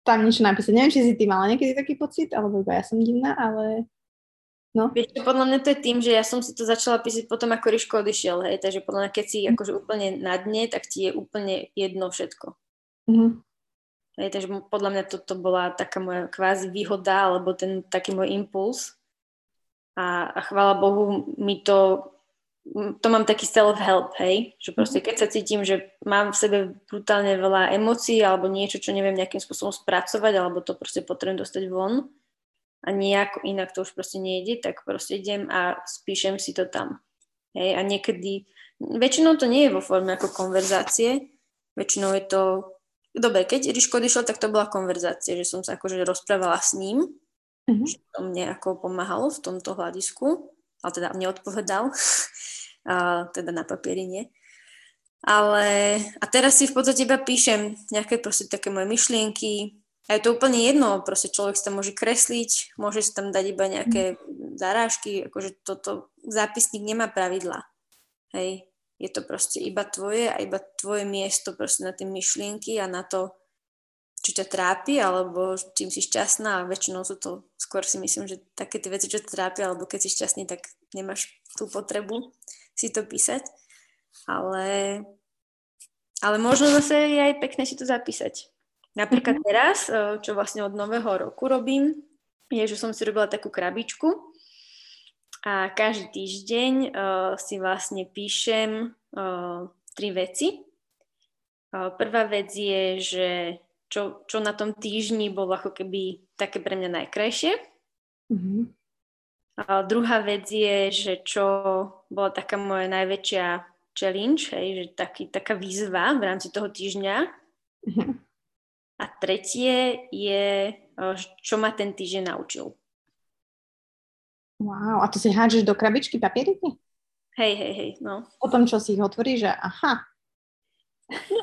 tam niečo napísať. Neviem, či si ty mala niekedy taký pocit, alebo iba ja som divná, ale no. Vieš, podľa mňa to je tým, že ja som si to začala písať potom, ako Ryško odišiel, hej, takže podľa mňa, keď si akože úplne na dne, tak ti je úplne jedno všetko. Mm-hmm. Hej, takže podľa mňa toto to bola taká moja kvázi výhoda, alebo ten taký môj impuls. A, a chvála Bohu, mi to to mám taký self-help, hej, že proste mhm. keď sa cítim, že mám v sebe brutálne veľa emócií alebo niečo, čo neviem nejakým spôsobom spracovať, alebo to proste potrebujem dostať von a nejako inak to už proste nejde, tak proste idem a spíšem si to tam. Hej, a niekedy, väčšinou to nie je vo forme ako konverzácie, väčšinou je to, dobre, keď Ríško odišiel, tak to bola konverzácia, že som sa akože rozprávala s ním, mm-hmm. že to mne ako pomáhalo v tomto hľadisku, ale teda mne odpovedal, (laughs) a teda na papieri nie. Ale a teraz si v podstate iba píšem nejaké proste také moje myšlienky, a je to úplne jedno, proste človek sa tam môže kresliť, môže si tam dať iba nejaké zarážky, akože toto, zápisník nemá pravidla. Hej, je to proste iba tvoje a iba tvoje miesto proste na tie myšlienky a na to, čo ťa trápi, alebo čím si šťastná a väčšinou sú to, skôr si myslím, že také tie veci, čo ťa trápia, alebo keď si šťastný, tak nemáš tú potrebu si to písať. Ale, ale možno zase je aj pekné si to zapísať. Napríklad mm-hmm. teraz, e, čo vlastne od nového roku robím, je, že som si robila takú krabičku a každý týždeň uh, si vlastne píšem uh, tri veci. Uh, prvá vec je, že čo, čo na tom týždni bolo ako keby také pre mňa najkrajšie. Mm-hmm. Uh, druhá vec je, že čo bola taká moja najväčšia challenge, hej, že taký, taká výzva v rámci toho týždňa. Mm-hmm. A tretie je, čo ma ten týždeň naučil. Wow, a to si hádžeš do krabičky papieriky? Hej, hej, hej, no. Potom, čo si ich otvoríš, že aha.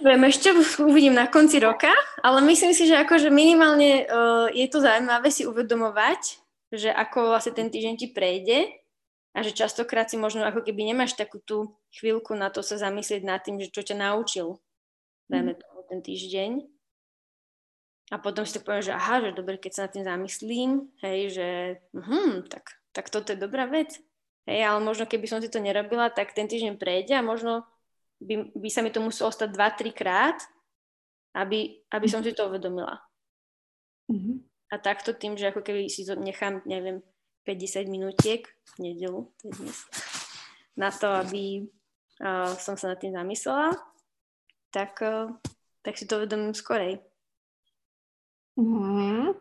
Neviem, ešte uvidím na konci roka, ale myslím si, že akože minimálne uh, je to zaujímavé si uvedomovať, že ako vlastne ten týždeň ti prejde a že častokrát si možno ako keby nemáš takú tú chvíľku na to sa zamyslieť nad tým, že čo ťa naučil, dajme tomu ten týždeň. A potom si tak poviem, že aha, že dobre, keď sa nad tým zamyslím, hej, že hm, tak, tak toto je dobrá vec. Hej, ale možno keby som si to nerobila, tak ten týždeň prejde a možno by, by sa mi to muselo stať 2-3 krát, aby, aby som si to uvedomila. Mm-hmm. A takto tým, že ako keby si to nechám, neviem, 50 minútiek v nedelu, to je dnes, na to, aby uh, som sa nad tým zamyslela, tak, uh, tak si to uvedomím skorej. Mm.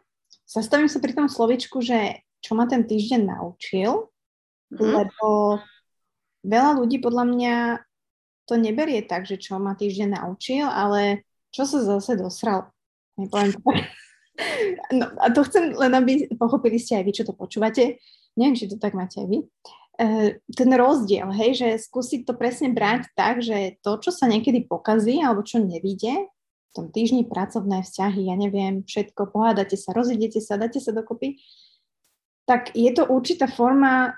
Zastavím sa pri tom slovičku, že čo ma ten týždeň naučil, mm. lebo veľa ľudí podľa mňa to neberie tak, že čo ma týždeň naučil, ale čo sa zase dosral. Nepoviem to (laughs) No, a to chcem len, aby pochopili ste aj vy, čo to počúvate. Neviem, či to tak máte aj vy. E, ten rozdiel, hej, že skúsiť to presne brať tak, že to, čo sa niekedy pokazí alebo čo nevíde, tom týždni pracovné vzťahy, ja neviem, všetko, pohádate sa, rozidete sa, dáte sa dokopy, tak je to určitá forma,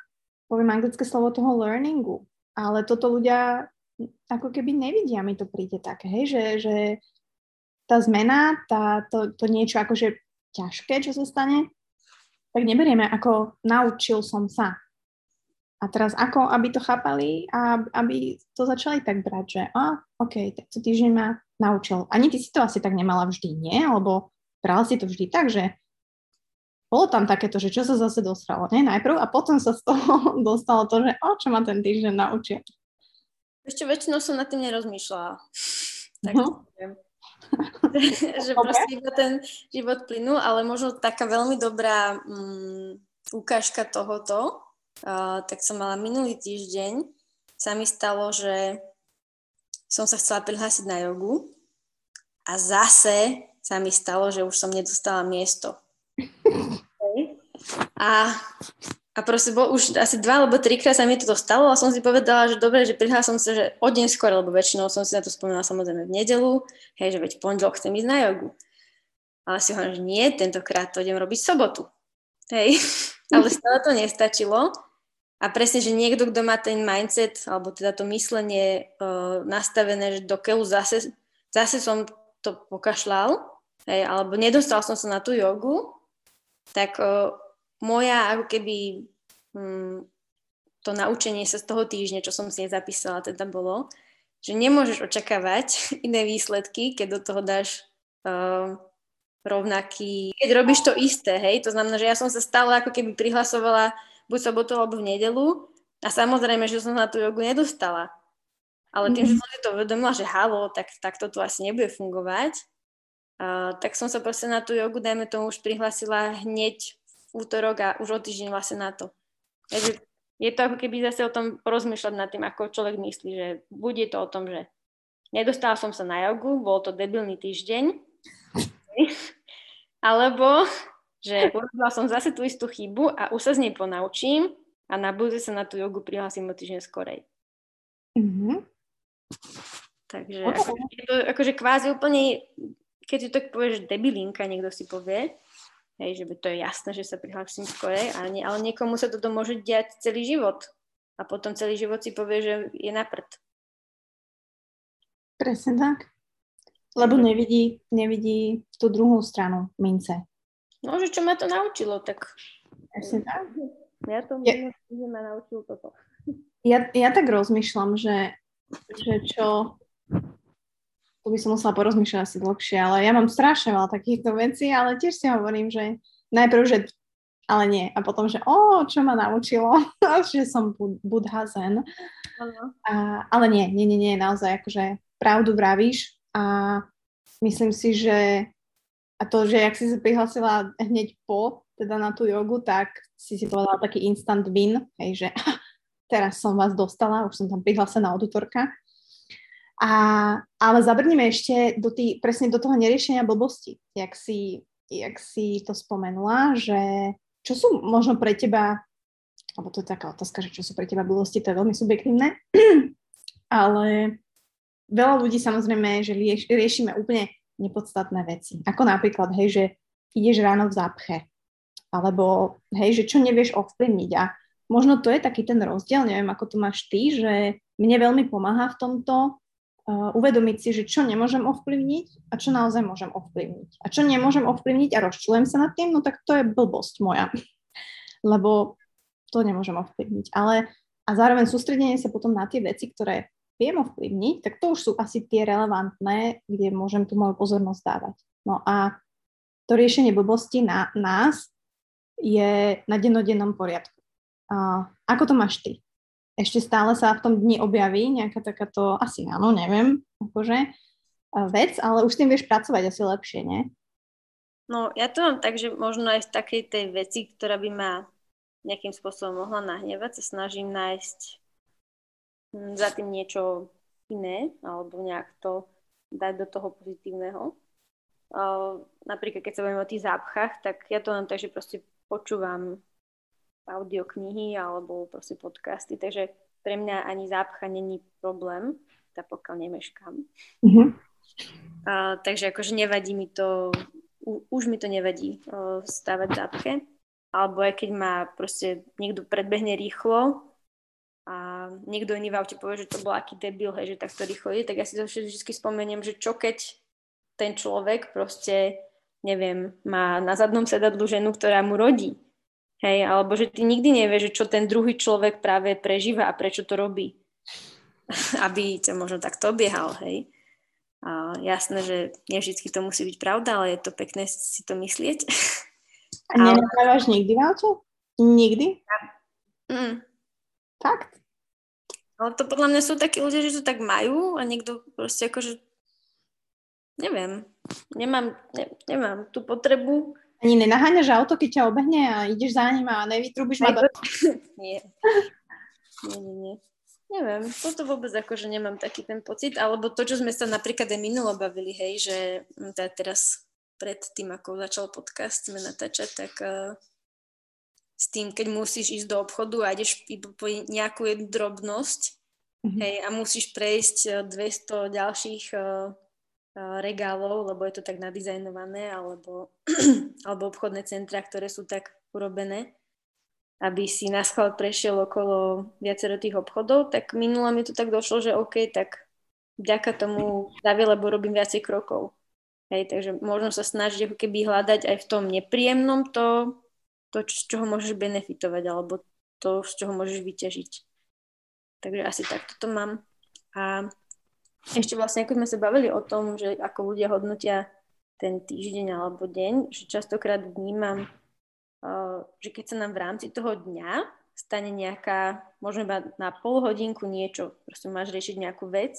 poviem anglické slovo, toho learningu. Ale toto ľudia ako keby nevidia, mi to príde také, hej, že, že tá zmena, tá, to, to niečo akože ťažké, čo sa stane, tak neberieme ako naučil som sa. A teraz ako, aby to chápali a aby to začali tak brať, že a, OK, tak to týždeň ma naučil. Ani ty si to asi tak nemala vždy, nie? Alebo brala si to vždy tak, že bolo tam takéto, že čo sa zase dostalo, nie? Najprv a potom sa z toho (laughs) dostalo to, že o, čo ma ten týždeň naučil. Ešte väčšinou som nad tým nerozmýšľala. (laughs) Tak no. (laughs) že proste iba ten život plynul, ale možno taká veľmi dobrá um, ukážka tohoto, uh, tak som mala minulý týždeň, sa mi stalo, že som sa chcela prihlásiť na jogu a zase sa mi stalo, že už som nedostala miesto. A, a proste bol už asi dva alebo trikrát sa mi to stalo a som si povedala, že dobre, že prihlásil som sa, že o deň skôr, lebo väčšinou som si na to spomínala samozrejme v nedelu, hej, že veď pondelok chcem ísť na jogu. Ale si hovorím, že nie, tentokrát to idem robiť sobotu. Hej, (laughs) ale stále to nestačilo a presne, že niekto, kto má ten mindset, alebo teda to myslenie uh, nastavené, že do keľu zase, zase som to pokašľal, hej, alebo nedostal som sa na tú jogu, tak uh, moja ako keby um, to naučenie sa z toho týždňa, čo som si nezapísala, teda bolo, že nemôžeš očakávať (laughs) iné výsledky, keď do toho dáš uh, rovnaký, keď robíš to isté, hej, to znamená, že ja som sa stále ako keby prihlasovala buď sobotu alebo v nedelu a samozrejme, že som na tú jogu nedostala. Ale tým, že mhm. som si to uvedomila, že halo, tak, tak to tu asi nebude fungovať, uh, tak som sa proste na tú jogu, dajme tomu, už prihlasila hneď v útorok a už o týždeň vlastne na to. Takže je to ako keby zase o tom porozmýšľať nad tým, ako človek myslí, že bude to o tom, že nedostala som sa na jogu, bol to debilný týždeň, (laughs) alebo že urobila som zase tú istú chybu a už sa z nej ponaučím a na budúce sa na tú jogu prihlásim o týždeň skorej. Mm-hmm. Takže okay. ako, je to akože kvázi úplne, keď si to povieš debilinka, niekto si povie, hej, že by to je jasné, že sa prihlásim skorej, ale, nie, ale niekomu sa toto môže diať celý život. A potom celý život si povie, že je na prd. Presne tak. Lebo nevidí, nevidí tú druhú stranu mince. No, že čo ma to naučilo, tak... Presne tak. Ja to ja, že ma naučil toto. Ja, ja tak rozmýšľam, že, že čo... Tu by som musela porozmýšľať asi dlhšie, ale ja mám strašne veľa takýchto vecí, ale tiež si hovorím, že najprv, že ale nie. A potom, že o, čo ma naučilo, (laughs) že som budha zen. A, ale nie, nie, nie, nie, naozaj akože pravdu vravíš a myslím si, že a to, že jak si sa prihlasila hneď po, teda na tú jogu, tak si si povedala taký instant win, hej, že (laughs) teraz som vás dostala, už som tam prihlásená od útorka. A, ale zabrníme ešte do tý, presne do toho neriešenia blbosti, jak si, jak si to spomenula, že čo sú možno pre teba, alebo to je taká otázka, že čo sú pre teba blbosti, to je veľmi subjektívne, (clears throat) ale veľa ľudí samozrejme, že rieš, riešime úplne nepodstatné veci. Ako napríklad, hej, že ideš ráno v zápche. Alebo, hej, že čo nevieš ovplyvniť. A možno to je taký ten rozdiel, neviem, ako to máš ty, že mne veľmi pomáha v tomto uh, uvedomiť si, že čo nemôžem ovplyvniť a čo naozaj môžem ovplyvniť. A čo nemôžem ovplyvniť a rozčujem sa nad tým, no tak to je blbosť moja. (laughs) Lebo to nemôžem ovplyvniť. Ale a zároveň sústredenie sa potom na tie veci, ktoré viem ovplyvniť, tak to už sú asi tie relevantné, kde môžem tú moju pozornosť dávať. No a to riešenie blbosti na nás je na dennodennom poriadku. A ako to máš ty? Ešte stále sa v tom dni objaví nejaká takáto, asi áno, neviem, akože vec, ale už s tým vieš pracovať asi lepšie, nie? No, ja to mám tak, že možno aj z takej tej veci, ktorá by ma nejakým spôsobom mohla nahnevať, sa snažím nájsť za tým niečo iné, alebo nejak to dať do toho pozitívneho. Uh, napríklad, keď sa bavíme o tých zápchách, tak ja to len tak, že proste počúvam audioknihy alebo proste podcasty, takže pre mňa ani zápcha není problém, tak pokiaľ nemeškám. Mm-hmm. Uh, takže akože nevadí mi to, u, už mi to nevadí uh, stávať zápche, alebo aj keď ma proste niekto predbehne rýchlo, niekto iný v aute povie, že to bol aký debil, hej, že takto rýchlo ide, tak ja si to vždy spomeniem, že čo keď ten človek proste, neviem, má na zadnom sedadlu ženu, ktorá mu rodí. Hej, alebo že ty nikdy nevieš, že čo ten druhý človek práve prežíva a prečo to robí. (laughs) Aby ťa možno takto obiehal, hej. A jasné, že nie vždy to musí byť pravda, ale je to pekné si to myslieť. A nenahrávaš nikdy v aute? Nikdy? Mm. Fakt? Ale to podľa mňa sú takí ľudia, že to tak majú a niekto proste akože neviem, nemám, ne, nemám tú potrebu. Ani nenaháňaš auto, keď ťa obehne a ideš za ním a nevytrúbiš ma do... (laughs) nie. Nie, nie, nie. Neviem, toto vôbec akože nemám taký ten pocit, alebo to, čo sme sa napríklad aj minulo bavili, hej, že teda teraz pred tým, ako začal podcast, sme natáčať, tak uh, s tým, keď musíš ísť do obchodu a ideš po nejakú jednu drobnosť mm-hmm. hej, a musíš prejsť 200 eh, ďalších uh, regálov, lebo je to tak nadizajnované, alebo, (clears throat) alebo obchodné centra, ktoré sú tak urobené, aby si na schvál prešiel okolo viacero tých obchodov, tak minulo mi to tak došlo, že OK, tak vďaka tomu davie, lebo robím viacej krokov. Hej, takže možno sa snažiť ako keby hľadať aj v tom nepríjemnom to, to, z čoho môžeš benefitovať, alebo to, z čoho môžeš vyťažiť. Takže asi takto to mám. A ešte vlastne, ako sme sa bavili o tom, že ako ľudia hodnotia ten týždeň alebo deň, že častokrát vnímam, že keď sa nám v rámci toho dňa stane nejaká, možno iba na pol hodinku niečo, proste máš riešiť nejakú vec,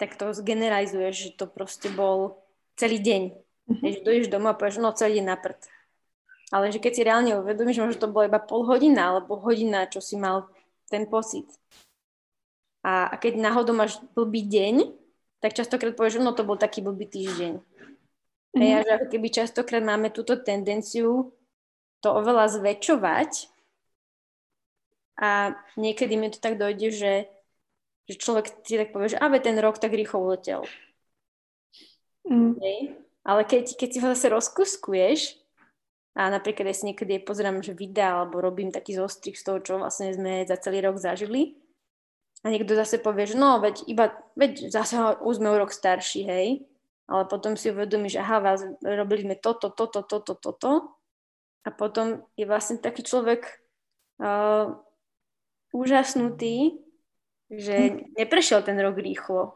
tak to zgeneralizuješ, že to proste bol celý deň. Mm-hmm. Že dojdeš domov a povieš, no celý deň na prd ale že keď si reálne uvedomíš, že to bolo iba pol hodina alebo hodina, čo si mal ten pocit. A, a keď náhodou máš blbý deň, tak častokrát povieš, no to bol taký blbý týždeň. Mm-hmm. Hej, a že ako keby častokrát máme túto tendenciu to oveľa zväčšovať a niekedy mi to tak dojde, že, že človek si tak povie, že ale ten rok tak rýchlo uletel. Mm. Hej. Ale keď, keď si ho zase rozkuskuješ, a napríklad ja si niekedy pozerám, že videa alebo robím taký zostrih z toho, čo vlastne sme za celý rok zažili. A niekto zase povie, že no, veď iba, veď zase už sme o rok starší, hej. Ale potom si uvedomí, že aha, vás, robili sme toto, toto, toto, toto. A potom je vlastne taký človek uh, úžasnutý, že hm. neprešiel ten rok rýchlo.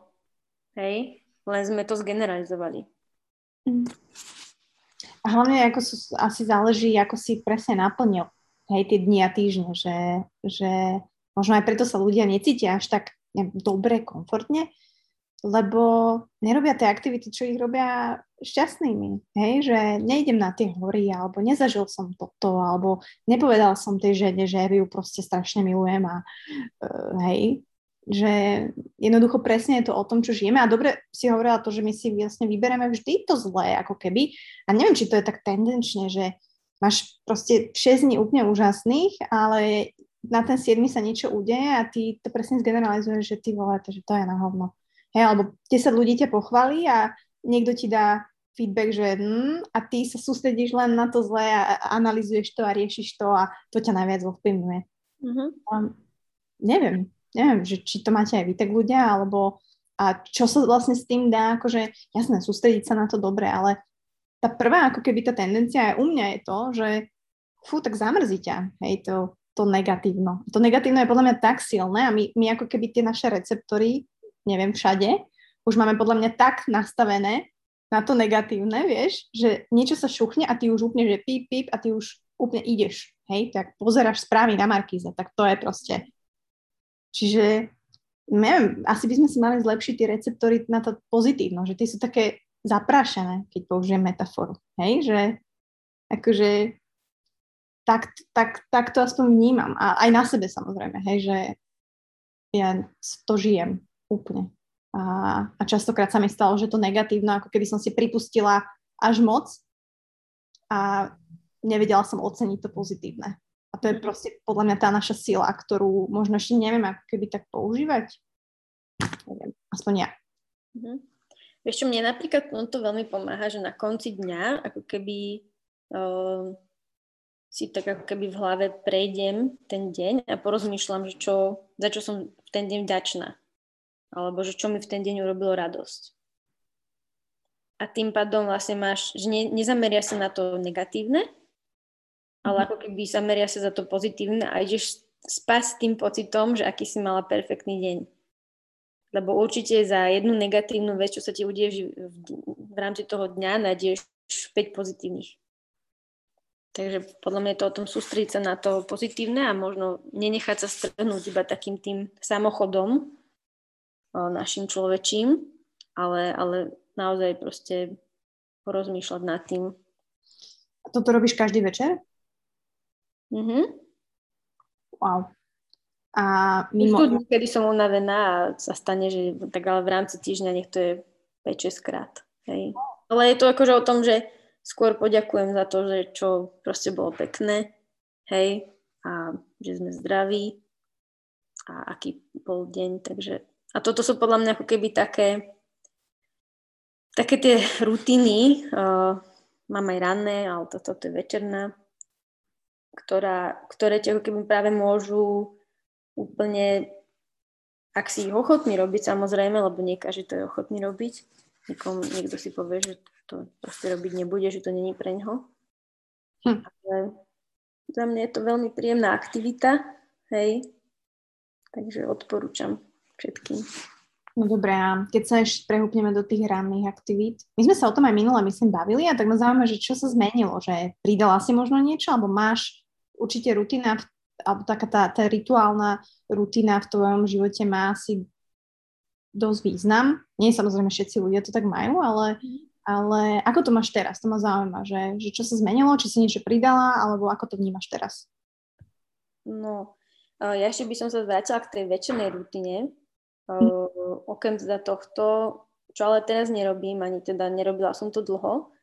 Hej, len sme to zgeneralizovali. Hm. Hlavne ako sú, asi záleží, ako si presne naplnil hej, tie dni a týždne, že, že možno aj preto sa ľudia necítia až tak neviem, dobre, komfortne, lebo nerobia tie aktivity, čo ich robia šťastnými. Hej, že nejdem na tie hory, alebo nezažil som toto, alebo nepovedal som tej žene, že ju proste strašne milujem a uh, hej, že jednoducho presne je to o tom, čo žijeme a dobre si hovorila to, že my si vlastne vybereme vždy to zlé, ako keby a neviem, či to je tak tendenčne, že máš proste 6 dní úplne úžasných, ale na ten 7 sa niečo udeje a ty to presne zgeneralizuješ, že ty vole, že to je na hovno. Hej, alebo 10 ľudí ťa pochválí a niekto ti dá feedback, že hm, a ty sa sústredíš len na to zlé a, a analizuješ to a riešiš to a to ťa najviac ovplyvňuje. Mm-hmm. Um, neviem, neviem, že či to máte aj vy tak ľudia, alebo a čo sa vlastne s tým dá, akože jasné, sústrediť sa na to dobre, ale tá prvá ako keby tá tendencia aj u mňa je to, že fú, tak zamrzí ťa, hej, to, to negatívno. To negatívno je podľa mňa tak silné a my, my ako keby tie naše receptory, neviem, všade, už máme podľa mňa tak nastavené na to negatívne, vieš, že niečo sa šuchne a ty už úplne, že píp, píp a ty už úplne ideš, hej, tak pozeráš správy na Markíze, tak to je proste Čiže neviem, asi by sme si mali zlepšiť tie receptory na to pozitívno, že tie sú také zaprášené, keď použijem metaforu. Hej, že akože tak, tak, tak to aspoň vnímam. A aj na sebe samozrejme, hej, že ja to žijem úplne. A, a častokrát sa mi stalo, že to negatívno, ako keby som si pripustila až moc a nevedela som oceniť to pozitívne. A to je mhm. proste podľa mňa tá naša sila, ktorú možno ešte neviem ako keby tak používať. Neviem, aspoň ja. Mm-hmm. Vieš čo, mne napríklad no to veľmi pomáha, že na konci dňa ako keby uh, si tak ako keby v hlave prejdem ten deň a porozmýšľam, že čo, za čo som v ten deň vďačná. Alebo že čo mi v ten deň urobilo radosť. A tým pádom vlastne máš, že ne, nezameria sa na to negatívne, ale mhm. ako keby sa meria sa za to pozitívne a ideš spať s tým pocitom, že aký si mala perfektný deň. Lebo určite za jednu negatívnu vec, čo sa ti udeje v, v rámci toho dňa, nájdeš 5 pozitívnych. Takže podľa mňa je to o tom sústrediť sa na to pozitívne a možno nenechať sa strhnúť iba takým tým samochodom našim človečím, ale, ale naozaj proste porozmýšľať nad tým. A toto robíš každý večer? Mm-hmm. Wow. A mimo... Sú dní, kedy som unavená a sa stane, že tak ale v rámci týždňa nech to je 5-6 krát. Hej. Ale je to akože o tom, že skôr poďakujem za to, že čo proste bolo pekné, hej, a že sme zdraví a aký bol deň, takže a toto sú podľa mňa ako keby také také tie rutiny, uh, mám aj ranné, ale toto to je večerná, ktorá, ktoré ťa keby práve môžu úplne, ak si ich ochotný robiť samozrejme, lebo nie každý to je ochotný robiť, Niekom, niekto si povie, že to proste robiť nebude, že to není pre ňoho. Hm. Ale za mňa je to veľmi príjemná aktivita, hej, takže odporúčam všetkým. No dobré, a keď sa ešte prehúpneme do tých ranných aktivít, my sme sa o tom aj minule, myslím, bavili a tak ma zaujíma, že čo sa zmenilo, že pridala si možno niečo, alebo máš určite rutina, alebo taká tá, tá rituálna rutina v tvojom živote má asi dosť význam. Nie samozrejme všetci ľudia to tak majú, ale Ale ako to máš teraz? To ma zaujíma, že, že čo sa zmenilo, či si niečo pridala, alebo ako to vnímaš teraz? No, ja ešte by som sa vrátila k tej večernej rutine. Hm. Okrem teda tohto, čo ale teraz nerobím, ani teda nerobila som to dlho,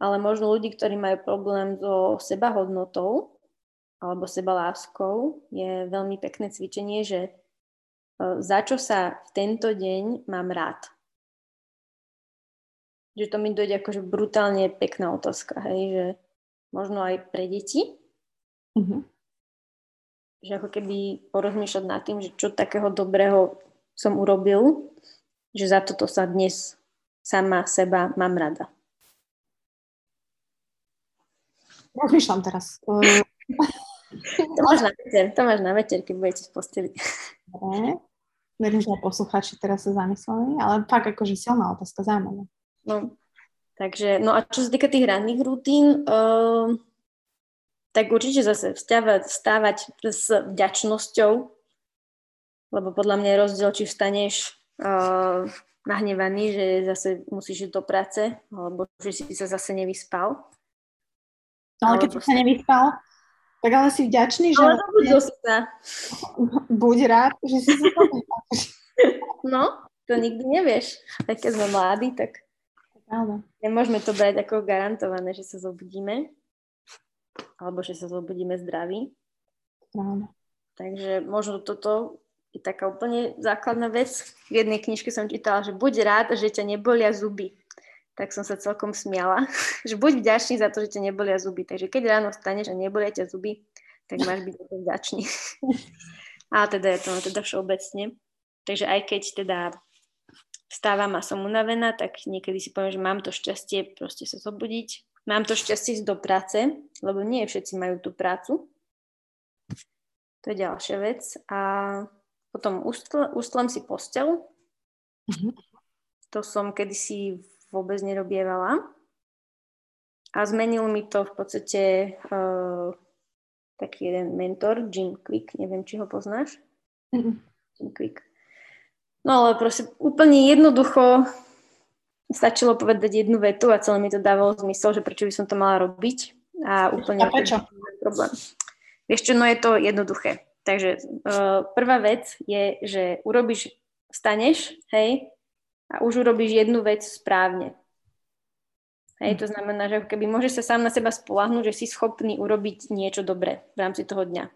ale možno ľudí, ktorí majú problém so sebahodnotou alebo sebaláskou, je veľmi pekné cvičenie, že za čo sa v tento deň mám rád. Že to mi dojde akože brutálne pekná otázka, hej, že možno aj pre deti. Uh-huh že ako keby porozmýšľať nad tým, že čo takého dobrého som urobil, že za toto sa dnes sama seba mám rada. Rozmýšľam teraz. (laughs) to máš na večer, to máš na večer, keď budete v posteli. Dobre. Verím, že aj posluchači teraz sa zamysleli, ale fakt akože silná otázka, zaujímavá. No, takže, no a čo sa týka tých ranných rutín, uh, tak určite zase vstávať, vstávať s vďačnosťou, lebo podľa mňa je rozdiel, či vstaneš uh, nahnevaný, že zase musíš ísť do práce, alebo že si sa zase nevyspal. No, ale keď si sa nevyspal, tak ale si vďačný, že... Ale zobudil si sa. Buď rád, že si sa No, to nikdy nevieš. Aj keď sme mladí, tak Áno. nemôžeme to brať ako garantované, že sa zobudíme alebo že sa zobudíme zdraví. Áno. Takže možno toto je taká úplne základná vec. V jednej knižke som čítala, že buď rád, že ťa nebolia zuby. Tak som sa celkom smiala. (laughs) že buď vďačný za to, že ťa nebolia zuby. Takže keď ráno staneš a nebolia ťa zuby, tak máš byť vďačný. (laughs) a teda je to no teda všeobecne. Takže aj keď teda vstávam a som unavená, tak niekedy si poviem, že mám to šťastie proste sa zobudiť, Mám to šťastie ísť do práce, lebo nie všetci majú tú prácu. To je ďalšia vec. A potom ustlem si postel. Mm-hmm. To som kedysi vôbec nerobievala. A zmenil mi to v podstate uh, taký jeden mentor, Jim Quick, neviem, či ho poznáš. Mm-hmm. Jim Quick. No ale proste úplne jednoducho stačilo povedať jednu vetu a celé mi to dávalo zmysel, že prečo by som to mala robiť. A úplne... A prečo? Problém. Vieš čo, no je to jednoduché. Takže uh, prvá vec je, že urobíš, staneš, hej, a už urobíš jednu vec správne. Hej, to znamená, že keby môžeš sa sám na seba spolahnúť, že si schopný urobiť niečo dobré v rámci toho dňa.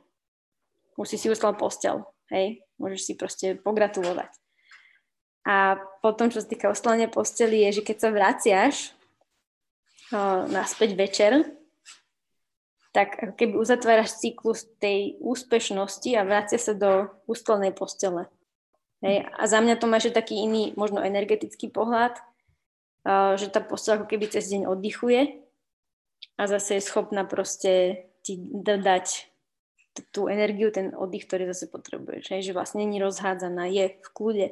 Už si si uslal postel, hej, môžeš si proste pogratulovať. A potom, čo sa týka ostlania posteli, je, že keď sa vraciaš uh, naspäť večer, tak keby uzatváraš cyklus tej úspešnosti a vracia sa do ústlenej postele. Hej. A za mňa to má že taký iný, možno energetický pohľad, že tá postela ako keby cez deň oddychuje a zase je schopná proste ti dodať tú energiu, ten oddych, ktorý zase potrebuješ. Hej. Že vlastne není rozhádzaná, je v kľude.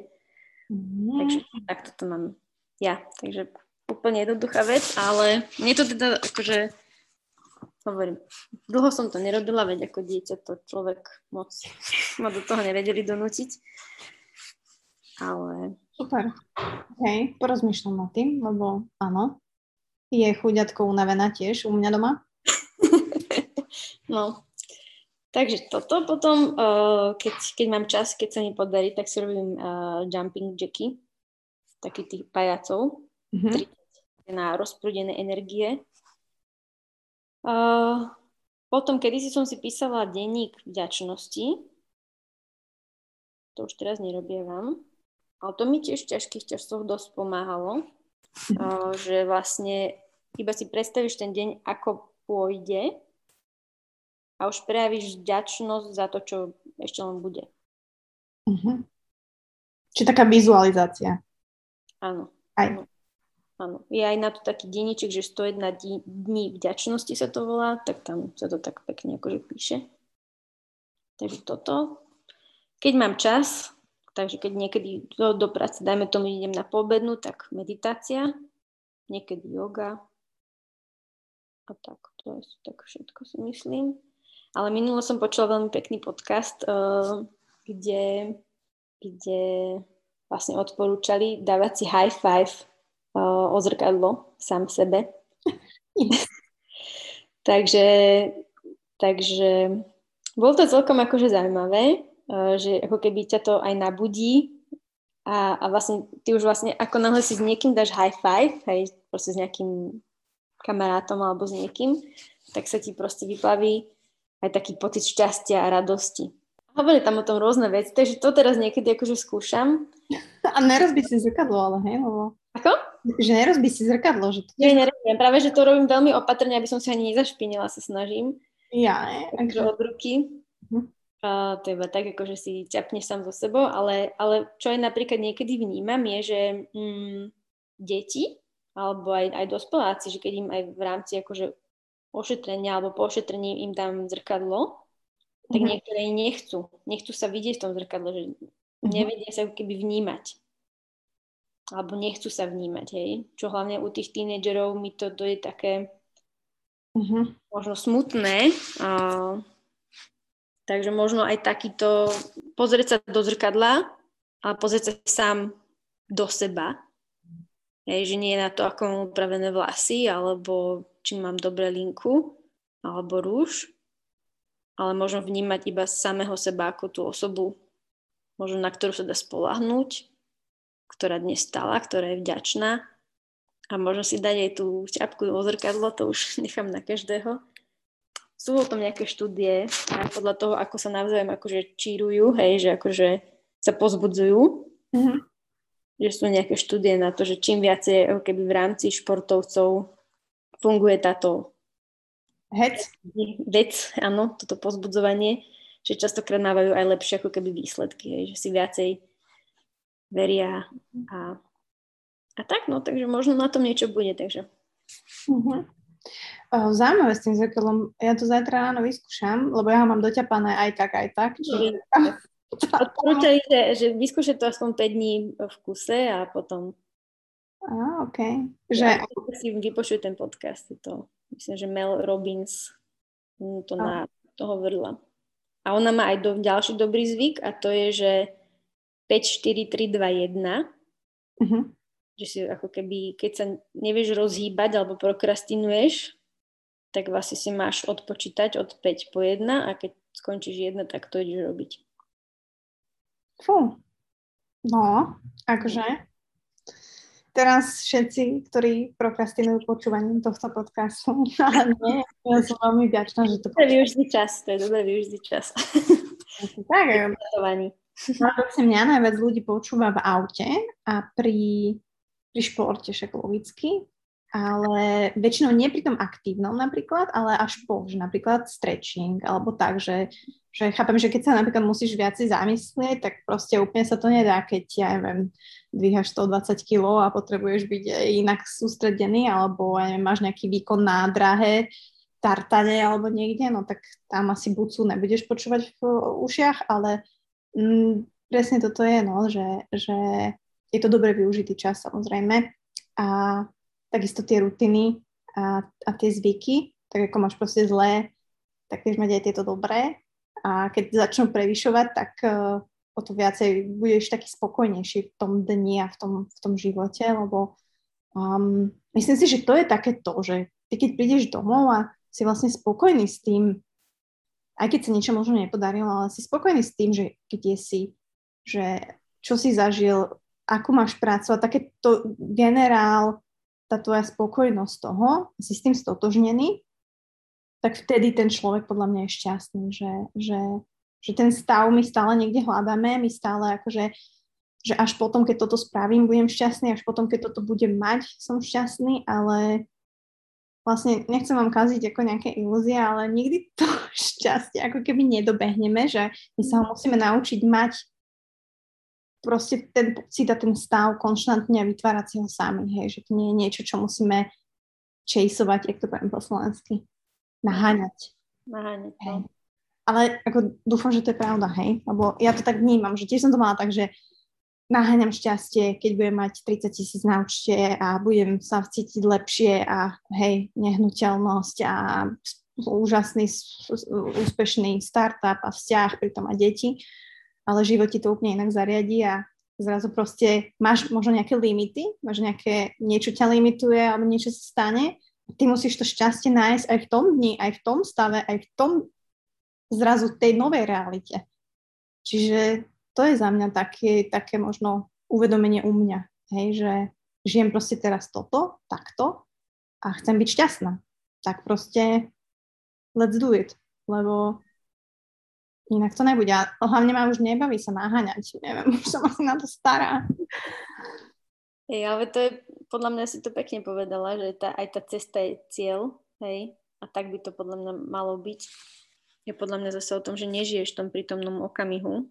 Mm. Takže takto to mám ja. Takže úplne jednoduchá vec, ale mne to teda akože hovorím, dlho som to nerobila, veď ako dieťa to človek moc ma do toho nevedeli donútiť. Ale... Super. Hej, porozmýšľam nad tým, lebo áno, je chuďatko unavená tiež u mňa doma. (laughs) no, Takže toto potom, uh, keď, keď mám čas, keď sa mi podarí, tak si robím uh, jumping jacky, taký tých pajacov, mm-hmm. na rozprúdené energie. Uh, potom, kedy si som si písala denník vďačnosti, to už teraz nerobievam, ale to mi tiež v ťažkých časoch dosť pomáhalo, uh, (laughs) že vlastne iba si predstavíš ten deň, ako pôjde a už prejavíš vďačnosť za to, čo ešte len bude. Uh-huh. Čiže taká vizualizácia. Áno. Aj. Áno. Áno. Je aj na to taký denníček, že 101 dní vďačnosti sa to volá, tak tam sa to tak pekne akože píše. Takže toto. Keď mám čas, takže keď niekedy do, do práce, dajme tomu, idem na poobednú, tak meditácia, niekedy yoga a tak. To je tak všetko si myslím. Ale minulo som počula veľmi pekný podcast, uh, kde, kde vlastne odporúčali dávať si high five uh, o zrkadlo sám sebe. (laughs) takže, takže bolo to celkom akože zaujímavé, že ako keby ťa to aj nabudí a, a vlastne ty už vlastne ako náhle si s niekým dáš high five, hej, proste s nejakým kamarátom alebo s niekým, tak sa ti proste vyplaví aj taký pocit šťastia a radosti. Hovorí tam o tom rôzne veci, takže to teraz niekedy akože skúšam. (laughs) A nerozbí si zrkadlo, ale hej, lebo... Ako? Že nerozbí si zrkadlo. Že to... Nie, nerozbím. Práve, že to robím veľmi opatrne, aby som si ani nezašpinila, sa snažím. Ja, ne? Takže od ruky. A to je iba tak, akože si ťapneš sám so sebou, ale, ale čo aj napríklad niekedy vnímam, je, že mm, deti, alebo aj, aj dospeláci, že keď im aj v rámci akože ošetrenia alebo po ošetrení im dám zrkadlo, tak mm-hmm. niektoré nechcú. Nechcú sa vidieť v tom zrkadle, že mm-hmm. nevedia sa keby vnímať. Alebo nechcú sa vnímať, hej. Čo hlavne u tých tínedžerov mi to, to je také mm-hmm. možno smutné. A, takže možno aj takýto pozrieť sa do zrkadla a pozrieť sa sám do seba. Hej, že nie je na to, ako mám upravené vlasy, alebo či mám dobré linku, alebo rúž, ale možno vnímať iba samého seba ako tú osobu, možno na ktorú sa dá spolahnúť, ktorá dnes stala, ktorá je vďačná a možno si dať aj tú šťapku o zrkadlo, to už (laughs) nechám na každého. Sú o tom nejaké štúdie a podľa toho, ako sa navzájom akože čírujú, hej, že akože sa pozbudzujú, mm-hmm. že sú nejaké štúdie na to, že čím viacej ako keby v rámci športovcov funguje táto Hec? Vec, áno, toto pozbudzovanie, že častokrát mávajú aj lepšie ako keby výsledky, hej, že si viacej veria a, a tak, no, takže možno na tom niečo bude, takže. Uh-huh. Zaujímavé s tým zrkadlom. Ja to zajtra ráno vyskúšam, lebo ja ho mám doťapané aj tak, aj tak. Čiže... Odporúčali, že, vyskúšať to aspoň 5 dní v kuse a potom... Á, OK. Že... Ja, si vypočuj ten podcast, to myslím, že Mel Robbins to na to hovorila. A ona má aj do, ďalší dobrý zvyk a to je, že 5, 4, 3, 2, 1. Uh-huh. Že si ako keby, keď sa nevieš rozhýbať alebo prokrastinuješ, tak vlastne si máš odpočítať od 5 po 1 a keď skončíš 1, tak to ideš robiť. Fú. No, akože teraz všetci, ktorí prokrastinujú počúvaním tohto podcastu, (laughs) ale nie, ja som veľmi vďačná, že to počúvam. využitý čas, to je dobré využitý čas. (laughs) Tak, (laughs) no, mňa najviac ľudí počúva v aute a pri, pri športe však logicky, ale väčšinou nie pri tom aktívnom napríklad, ale až po, že napríklad stretching alebo tak, že že chápem, že keď sa napríklad musíš viacej zamyslieť, tak proste úplne sa to nedá, keď, ja neviem, dvíhaš 120 kg a potrebuješ byť inak sústredený, alebo ja neviem, máš nejaký výkon na drahe, tartane alebo niekde, no tak tam asi bucu nebudeš počúvať v ušiach, ale mm, presne toto je, no, že, že je to dobre využitý čas samozrejme. A takisto tie rutiny a, a tie zvyky, tak ako máš proste zlé, tak vieš mať aj tieto dobré. A keď začnú prevyšovať, tak uh, o to viacej budeš taký spokojnejší v tom dni a v tom, v tom živote, lebo um, myslím si, že to je také to, že ty keď prídeš domov a si vlastne spokojný s tým, aj keď sa niečo možno nepodarilo, ale si spokojný s tým, že kde si, že čo si zažil, ako máš prácu a také to generál, tá tvoja spokojnosť toho, si s tým stotožnený, tak vtedy ten človek podľa mňa je šťastný, že, že, že ten stav my stále niekde hľadáme, my stále akože že až potom, keď toto spravím, budem šťastný, až potom, keď toto budem mať, som šťastný, ale vlastne nechcem vám kaziť ako nejaké ilúzie, ale nikdy to (laughs) šťastie ako keby nedobehneme, že my sa ho musíme naučiť mať proste ten pocit a ten stav konštantne a vytvárať si ho sami, hej, že to nie je niečo, čo musíme čejsovať, jak to poviem po slovensky. Naháňať. Naháňať, hej. Ale ako dúfam, že to je pravda, hej? Lebo ja to tak vnímam, že tiež som to mala tak, že naháňam šťastie, keď budem mať 30 tisíc na účte a budem sa cítiť lepšie a hej, nehnuteľnosť a úžasný, úspešný startup a vzťah, pritom a deti, ale život ti to úplne inak zariadí a zrazu proste máš možno nejaké limity, máš nejaké, niečo ťa limituje alebo niečo sa stane. Ty musíš to šťastie nájsť aj v tom dni, aj v tom stave, aj v tom zrazu tej novej realite. Čiže to je za mňa také, také možno uvedomenie u mňa, hej, že žijem proste teraz toto, takto a chcem byť šťastná. Tak proste let's do it, lebo inak to nebude. A hlavne ma už nebaví sa naháňať, neviem, (laughs) už som asi na to stará. Hej, ale to je, podľa mňa si to pekne povedala, že tá, aj tá cesta je cieľ, hej, a tak by to podľa mňa malo byť. Je podľa mňa zase o tom, že nežiješ v tom prítomnom okamihu,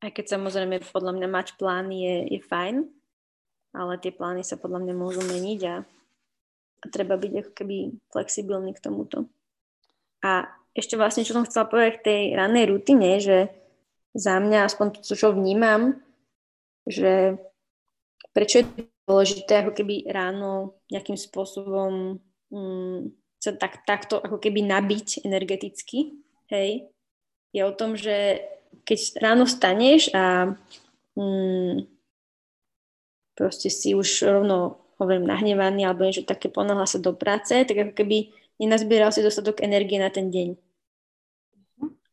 aj keď samozrejme podľa mňa mať plán je, je fajn, ale tie plány sa podľa mňa môžu meniť a, a treba byť ako keby flexibilný k tomuto. A ešte vlastne, čo som chcela povedať k tej rannej rutine, že za mňa, aspoň to, čo vnímam, že prečo je dôležité ako keby ráno nejakým spôsobom um, sa tak, takto ako keby nabiť energeticky, hej, je o tom, že keď ráno staneš a um, proste si už rovno, hovorím, nahnevaný alebo niečo také ponáhla sa do práce, tak ako keby nenazbieral si dostatok energie na ten deň.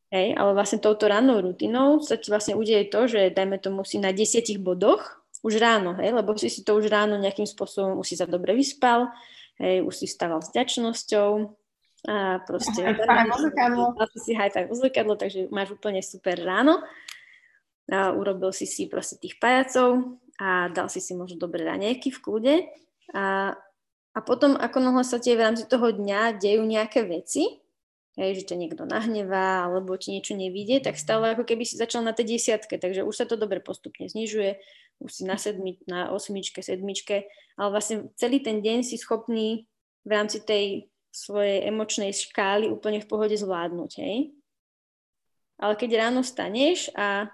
Hej, ale vlastne touto rannou rutinou sa ti vlastne udeje to, že dajme tomu si na desiatich bodoch už ráno, hej, lebo si si to už ráno nejakým spôsobom, už si sa dobre vyspal, hej, už si stával s ďačnosťou a proste... Five si high five zrkadlo, takže máš úplne super ráno. A urobil si si proste tých pajacov a dal si si možno dobré ranejky v kľude a, a potom, ako noho sa tie v rámci toho dňa dejú nejaké veci, hej, že ťa niekto nahnevá alebo ti niečo nevidie, tak stále ako keby si začal na tej desiatke, takže už sa to dobre postupne znižuje, už si na, sedmi, na osmičke, sedmičke, ale vlastne celý ten deň si schopný v rámci tej svojej emočnej škály úplne v pohode zvládnuť, hej. Ale keď ráno staneš a,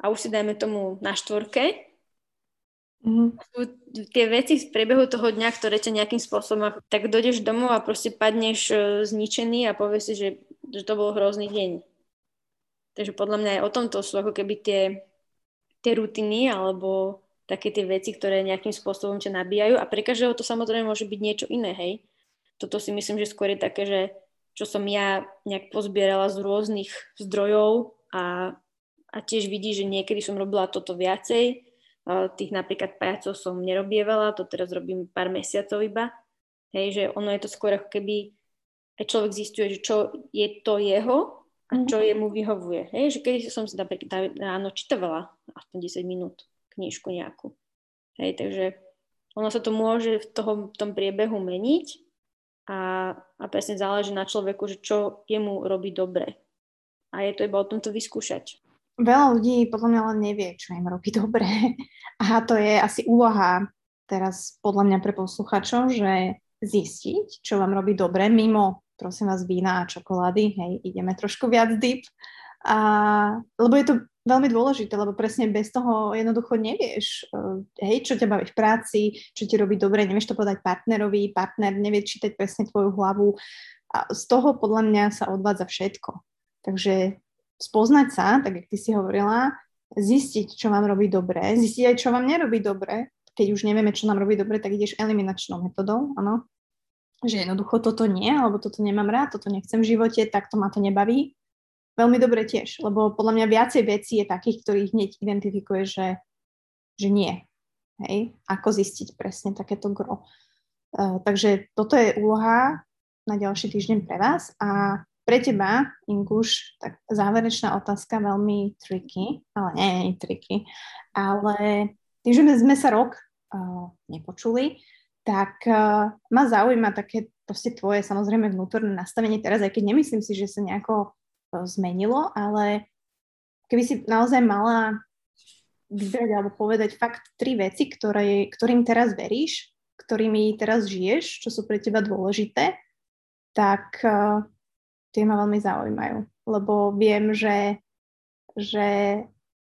a už si dajme tomu na štvorke, Mm. Tie veci z priebehu toho dňa, ktoré ťa nejakým spôsobom, tak dojdeš domov a proste padneš e, zničený a povieš si, že, že to bol hrozný deň. Takže podľa mňa aj o tomto sú ako keby tie, tie rutiny alebo také tie veci, ktoré nejakým spôsobom ťa nabíjajú a pre každého to samozrejme môže byť niečo iné, hej. Toto si myslím, že skôr je také, že čo som ja nejak pozbierala z rôznych zdrojov a, a tiež vidí, že niekedy som robila toto viacej, Tých napríklad pajacov som nerobievala, to teraz robím pár mesiacov iba. Hej, že ono je to skôr ako keby aj človek zistuje, že čo je to jeho a čo mhm. jemu vyhovuje. Hej, že keď som si napríklad ráno čítavala aspoň 10 minút knižku nejakú. Hej, takže ono sa to môže v toho, v tom priebehu meniť a, a presne záleží na človeku, že čo jemu robí dobre. A je to iba o tomto vyskúšať veľa ľudí podľa mňa len nevie, čo im robí (laughs) dobre. A to je asi úloha teraz podľa mňa pre posluchačov, že zistiť, čo vám robí dobre, mimo, prosím vás, vína a čokolády, hej, ideme trošku viac deep. A, lebo je to veľmi dôležité, lebo presne bez toho jednoducho nevieš, eh, hej, čo ťa baví v práci, čo ti robí dobre, nevieš to povedať partnerovi, partner nevie čítať presne tvoju hlavu. A z toho podľa mňa sa odvádza všetko. Takže spoznať sa, tak jak ty si hovorila, zistiť, čo vám robí dobre, zistiť aj, čo vám nerobí dobre. Keď už nevieme, čo nám robí dobre, tak ideš eliminačnou metodou, áno. Že jednoducho toto nie, alebo toto nemám rád, toto nechcem v živote, tak to ma to nebaví. Veľmi dobre tiež, lebo podľa mňa viacej vecí je takých, ktorých hneď identifikuje, že, že nie. Hej? Ako zistiť presne takéto gro. Uh, takže toto je úloha na ďalší týždeň pre vás a pre teba, Inguš, tak záverečná otázka veľmi tricky, ale nie, nie triky, ale tým, že sme sa rok uh, nepočuli, tak uh, ma zaujíma také proste tvoje samozrejme vnútorné nastavenie teraz, aj keď nemyslím si, že sa nejako uh, zmenilo, ale keby si naozaj mala vybrať alebo povedať fakt tri veci, ktoré, ktorým teraz veríš, ktorými teraz žiješ, čo sú pre teba dôležité, tak tie ma veľmi zaujímajú, lebo viem, že, že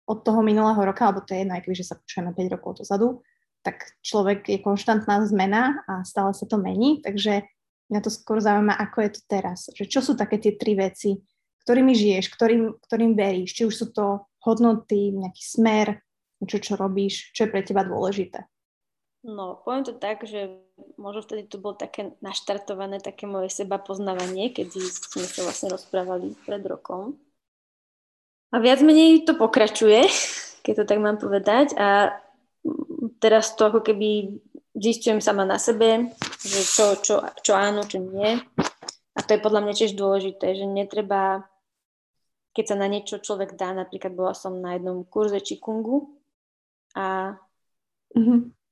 od toho minulého roka, alebo to je jedno, že sa počujeme 5 rokov dozadu, tak človek je konštantná zmena a stále sa to mení, takže mňa to skôr zaujíma, ako je to teraz. Že čo sú také tie tri veci, ktorými žiješ, ktorým, ktorým veríš, či už sú to hodnoty, nejaký smer, niečo, čo robíš, čo je pre teba dôležité? No, poviem to tak, že možno vtedy to bolo také naštartované, také moje seba poznávanie, keď sme sa vlastne rozprávali pred rokom. A viac menej to pokračuje, (laughs) keď to tak mám povedať. A teraz to ako keby zistujem sama na sebe, že čo, čo, čo áno, čo nie. A to je podľa mňa tiež dôležité, že netreba, keď sa na niečo človek dá, napríklad bola som na jednom kurze Čikungu a mm-hmm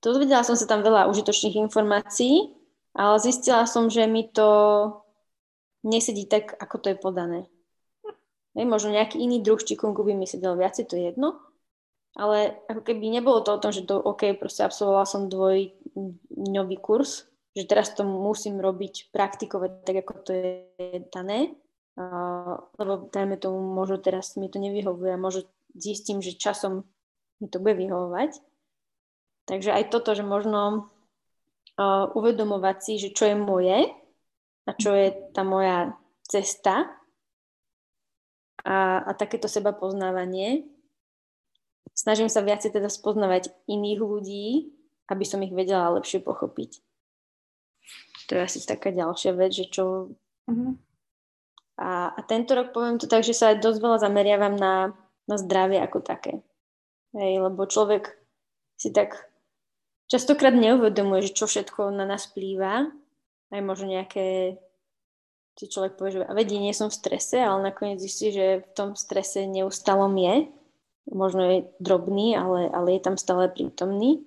Dozvedela som sa tam veľa užitočných informácií, ale zistila som, že mi to nesedí tak, ako to je podané. Hej, možno nejaký iný druh čikungu by mi sedel viacej, to je jedno. Ale ako keby nebolo to o tom, že to OK, proste absolvovala som dvojňový kurz, že teraz to musím robiť, praktikovať tak, ako to je dané. Uh, lebo dajme tomu, možno teraz mi to nevyhovuje možno zistím, že časom mi to bude vyhovovať. Takže aj toto, že možno uh, uvedomovať si, že čo je moje a čo je tá moja cesta a, a takéto seba poznávanie. Snažím sa viacej teda spoznávať iných ľudí, aby som ich vedela lepšie pochopiť. To je asi taká ďalšia vec, že čo... Uh-huh. A, a tento rok poviem to tak, že sa aj dosť veľa zameriavam na, na zdravie ako také. Hej, lebo človek si tak častokrát neuvedomuje, že čo všetko na nás plýva. Aj možno nejaké, si človek povie, že vedie, nie som v strese, ale nakoniec zistí, že v tom strese neustalom je. Možno je drobný, ale, ale je tam stále prítomný.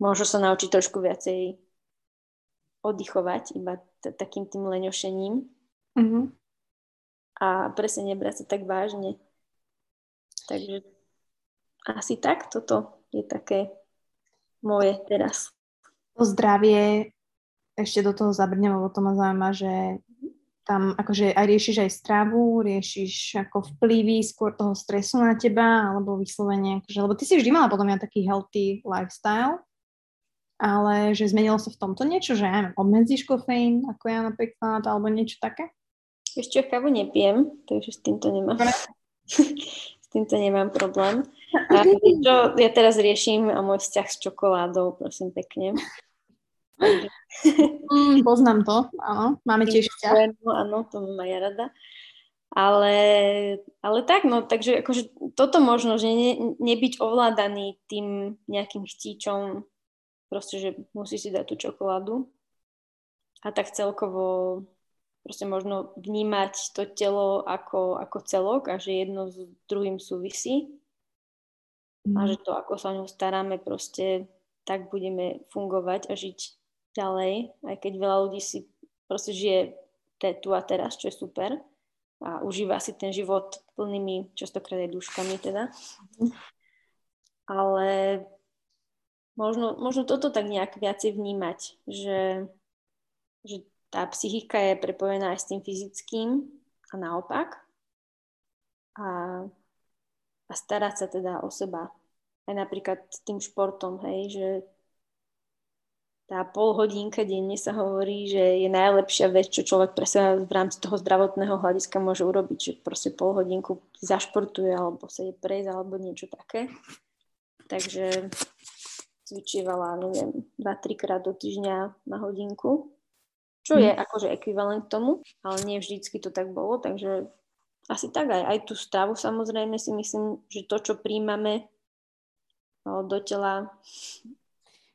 Možno sa naučiť trošku viacej oddychovať iba t- takým tým leňošením. Mm-hmm. A presne nebrať sa tak vážne. Takže asi tak toto je také moje teraz. To zdravie, ešte do toho zabrnem, lebo to ma zaujíma, že tam akože aj riešiš aj stravu, riešiš ako vplyvy skôr toho stresu na teba, alebo vyslovene, akože, lebo ty si vždy mala podľa mňa taký healthy lifestyle, ale že zmenilo sa v tomto niečo, že aj obmedzíš kofeín, ako ja napríklad, alebo niečo také? Ešte kávu nepijem, takže s týmto nemám. (laughs) týmto nemám problém. (laughs) A čo ja teraz riešim a môj vzťah s čokoládou, prosím pekne. (laughs) Mm, poznám to, áno. Máme tiež vzťah. Áno, to mám aj ja rada. Ale, ale tak, no, takže akože toto možno, že ne, nebyť ovládaný tým nejakým chtíčom, proste, že musí si dať tú čokoládu. A tak celkovo proste možno vnímať to telo ako, ako celok a že jedno s druhým súvisí mm. a mhm. že to, ako sa o ňu staráme, proste tak budeme fungovať a žiť ďalej, aj keď veľa ľudí si proste žije te, tu a teraz, čo je super a užíva si ten život plnými častokrát aj duškami teda. Ale možno, možno toto tak nejak viacej vnímať, že, že tá psychika je prepojená aj s tým fyzickým a naopak. A a starať sa teda o seba. Aj napríklad tým športom, hej, že tá pol hodinka denne sa hovorí, že je najlepšia vec, čo človek pre seba v rámci toho zdravotného hľadiska môže urobiť, že proste pol hodinku zašportuje alebo sa je prejsť alebo niečo také. Takže cvičievala, neviem, 2-3 krát do týždňa na hodinku, čo je mhm. akože ekvivalent tomu, ale nie vždycky to tak bolo, takže asi tak aj, aj tú stravu samozrejme si myslím, že to, čo príjmame do tela,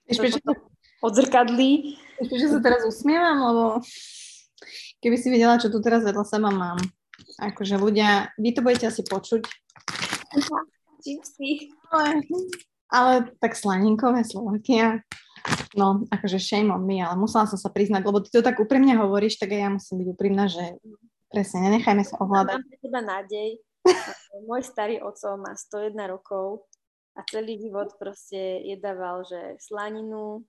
Víš, prečo to odzrkadlí. Víš, prečo sa teraz usmievam, lebo keby si videla, čo tu teraz vedľa seba mám. Akože ľudia, vy to budete asi počuť. Ale, ale tak slaninkové Slovakia. No, akože shame on me, ale musela som sa priznať, lebo ty to tak úprimne hovoríš, tak aj ja musím byť úprimná, že Presne, nenechajme sa ovládať. Mám pre teba nádej. (laughs) Môj starý oco má 101 rokov a celý život proste jedával, že slaninu,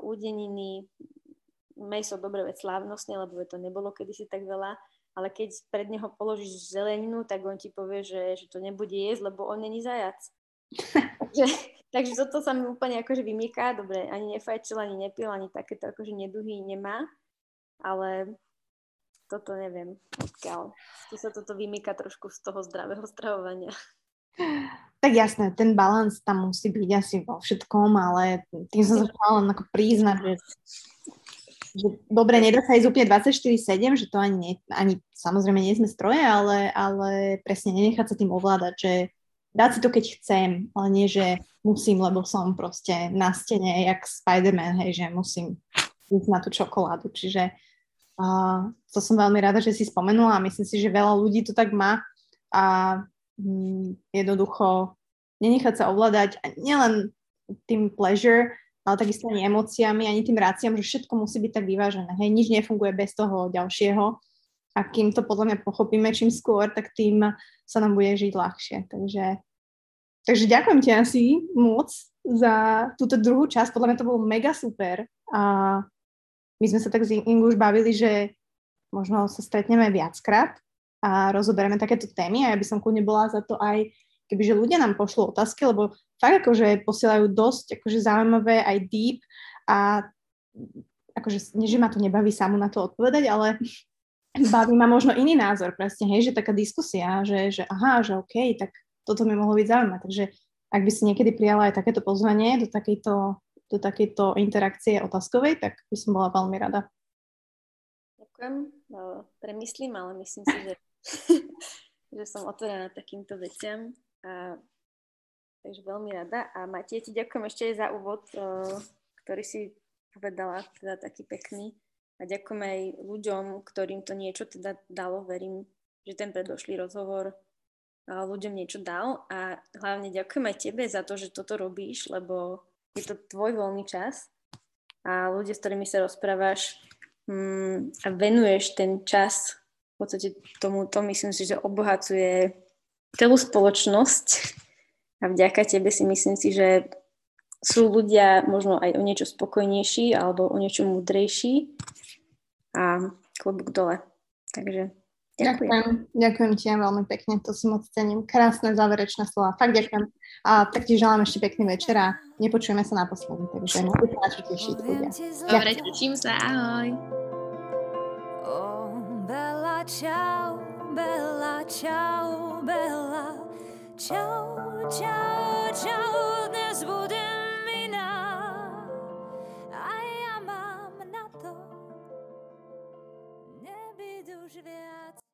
údeniny, meso dobre veď slávnostne, lebo to nebolo kedysi tak veľa, ale keď pred neho položíš zeleninu, tak on ti povie, že, že to nebude jesť, lebo on není zajac. (laughs) takže, takže toto sa mi úplne akože vymýka, dobre, ani nefajčil, ani nepil, ani takéto akože neduhy nemá, ale toto neviem odkiaľ. Tu sa toto vymýka trošku z toho zdravého stravovania. tak jasné, ten balans tam musí byť asi vo všetkom, ale tým som chcela (laughs) len ako priznať, že, že dobre, nedá sa ísť úplne 24-7, že to ani, nie, ani samozrejme nie sme stroje, ale, ale presne nenechať sa tým ovládať, že dať si to, keď chcem, ale nie, že musím, lebo som proste na stene, jak Spider-Man, hej, že musím ísť na tú čokoládu. Čiže uh, to som veľmi rada, že si spomenula a myslím si, že veľa ľudí to tak má a um, jednoducho nenechať sa ovládať nielen tým pleasure, ale takisto ani emóciami, ani tým ráciam, že všetko musí byť tak vyvážené. Hej, nič nefunguje bez toho ďalšieho a kým to podľa mňa pochopíme čím skôr, tak tým sa nám bude žiť ľahšie. Takže, takže ďakujem ti asi moc za túto druhú časť. Podľa mňa to bolo mega super a my sme sa tak s Ingu už bavili, že možno sa stretneme viackrát a rozoberieme takéto témy a ja by som kľudne bola za to aj, kebyže ľudia nám pošlú otázky, lebo fakt akože posielajú dosť akože zaujímavé aj deep a akože nie, že ma to nebaví samu na to odpovedať, ale baví ma možno iný názor, presne, hej, že taká diskusia, že, že aha, že OK, tak toto mi mohlo byť zaujímavé. Takže ak by si niekedy prijala aj takéto pozvanie do takejto do takejto interakcie otázkovej, tak by som bola veľmi rada. Ďakujem. No, premyslím, ale myslím si, že, (laughs) že som otvorená takýmto veciam. A, takže veľmi rada. A Matie, ti ďakujem ešte aj za úvod, ktorý si povedala, teda taký pekný. A ďakujem aj ľuďom, ktorým to niečo teda dalo. Verím, že ten predošlý rozhovor ľuďom niečo dal. A hlavne ďakujem aj tebe za to, že toto robíš, lebo je to tvoj voľný čas a ľudia, s ktorými sa rozprávaš mm, a venuješ ten čas, v podstate tomu, to myslím si, že obohacuje celú spoločnosť a vďaka tebe si myslím si, že sú ľudia možno aj o niečo spokojnejší alebo o niečo múdrejší a klobúk dole. Takže Ďakujem. ďakujem. Ďakujem ti veľmi pekne, to si moc cením. Krásne záverečné slova. Fakt ďakujem. A tak ti želám ešte pekný večer a nepočujeme sa naposledy. Takže môžete na čo tešiť ľudia. Dobre, teším sa. Ahoj. Oh, Bella, čau, Bella, čau, Bella, čau, čau, čau, dnes budem już wiatr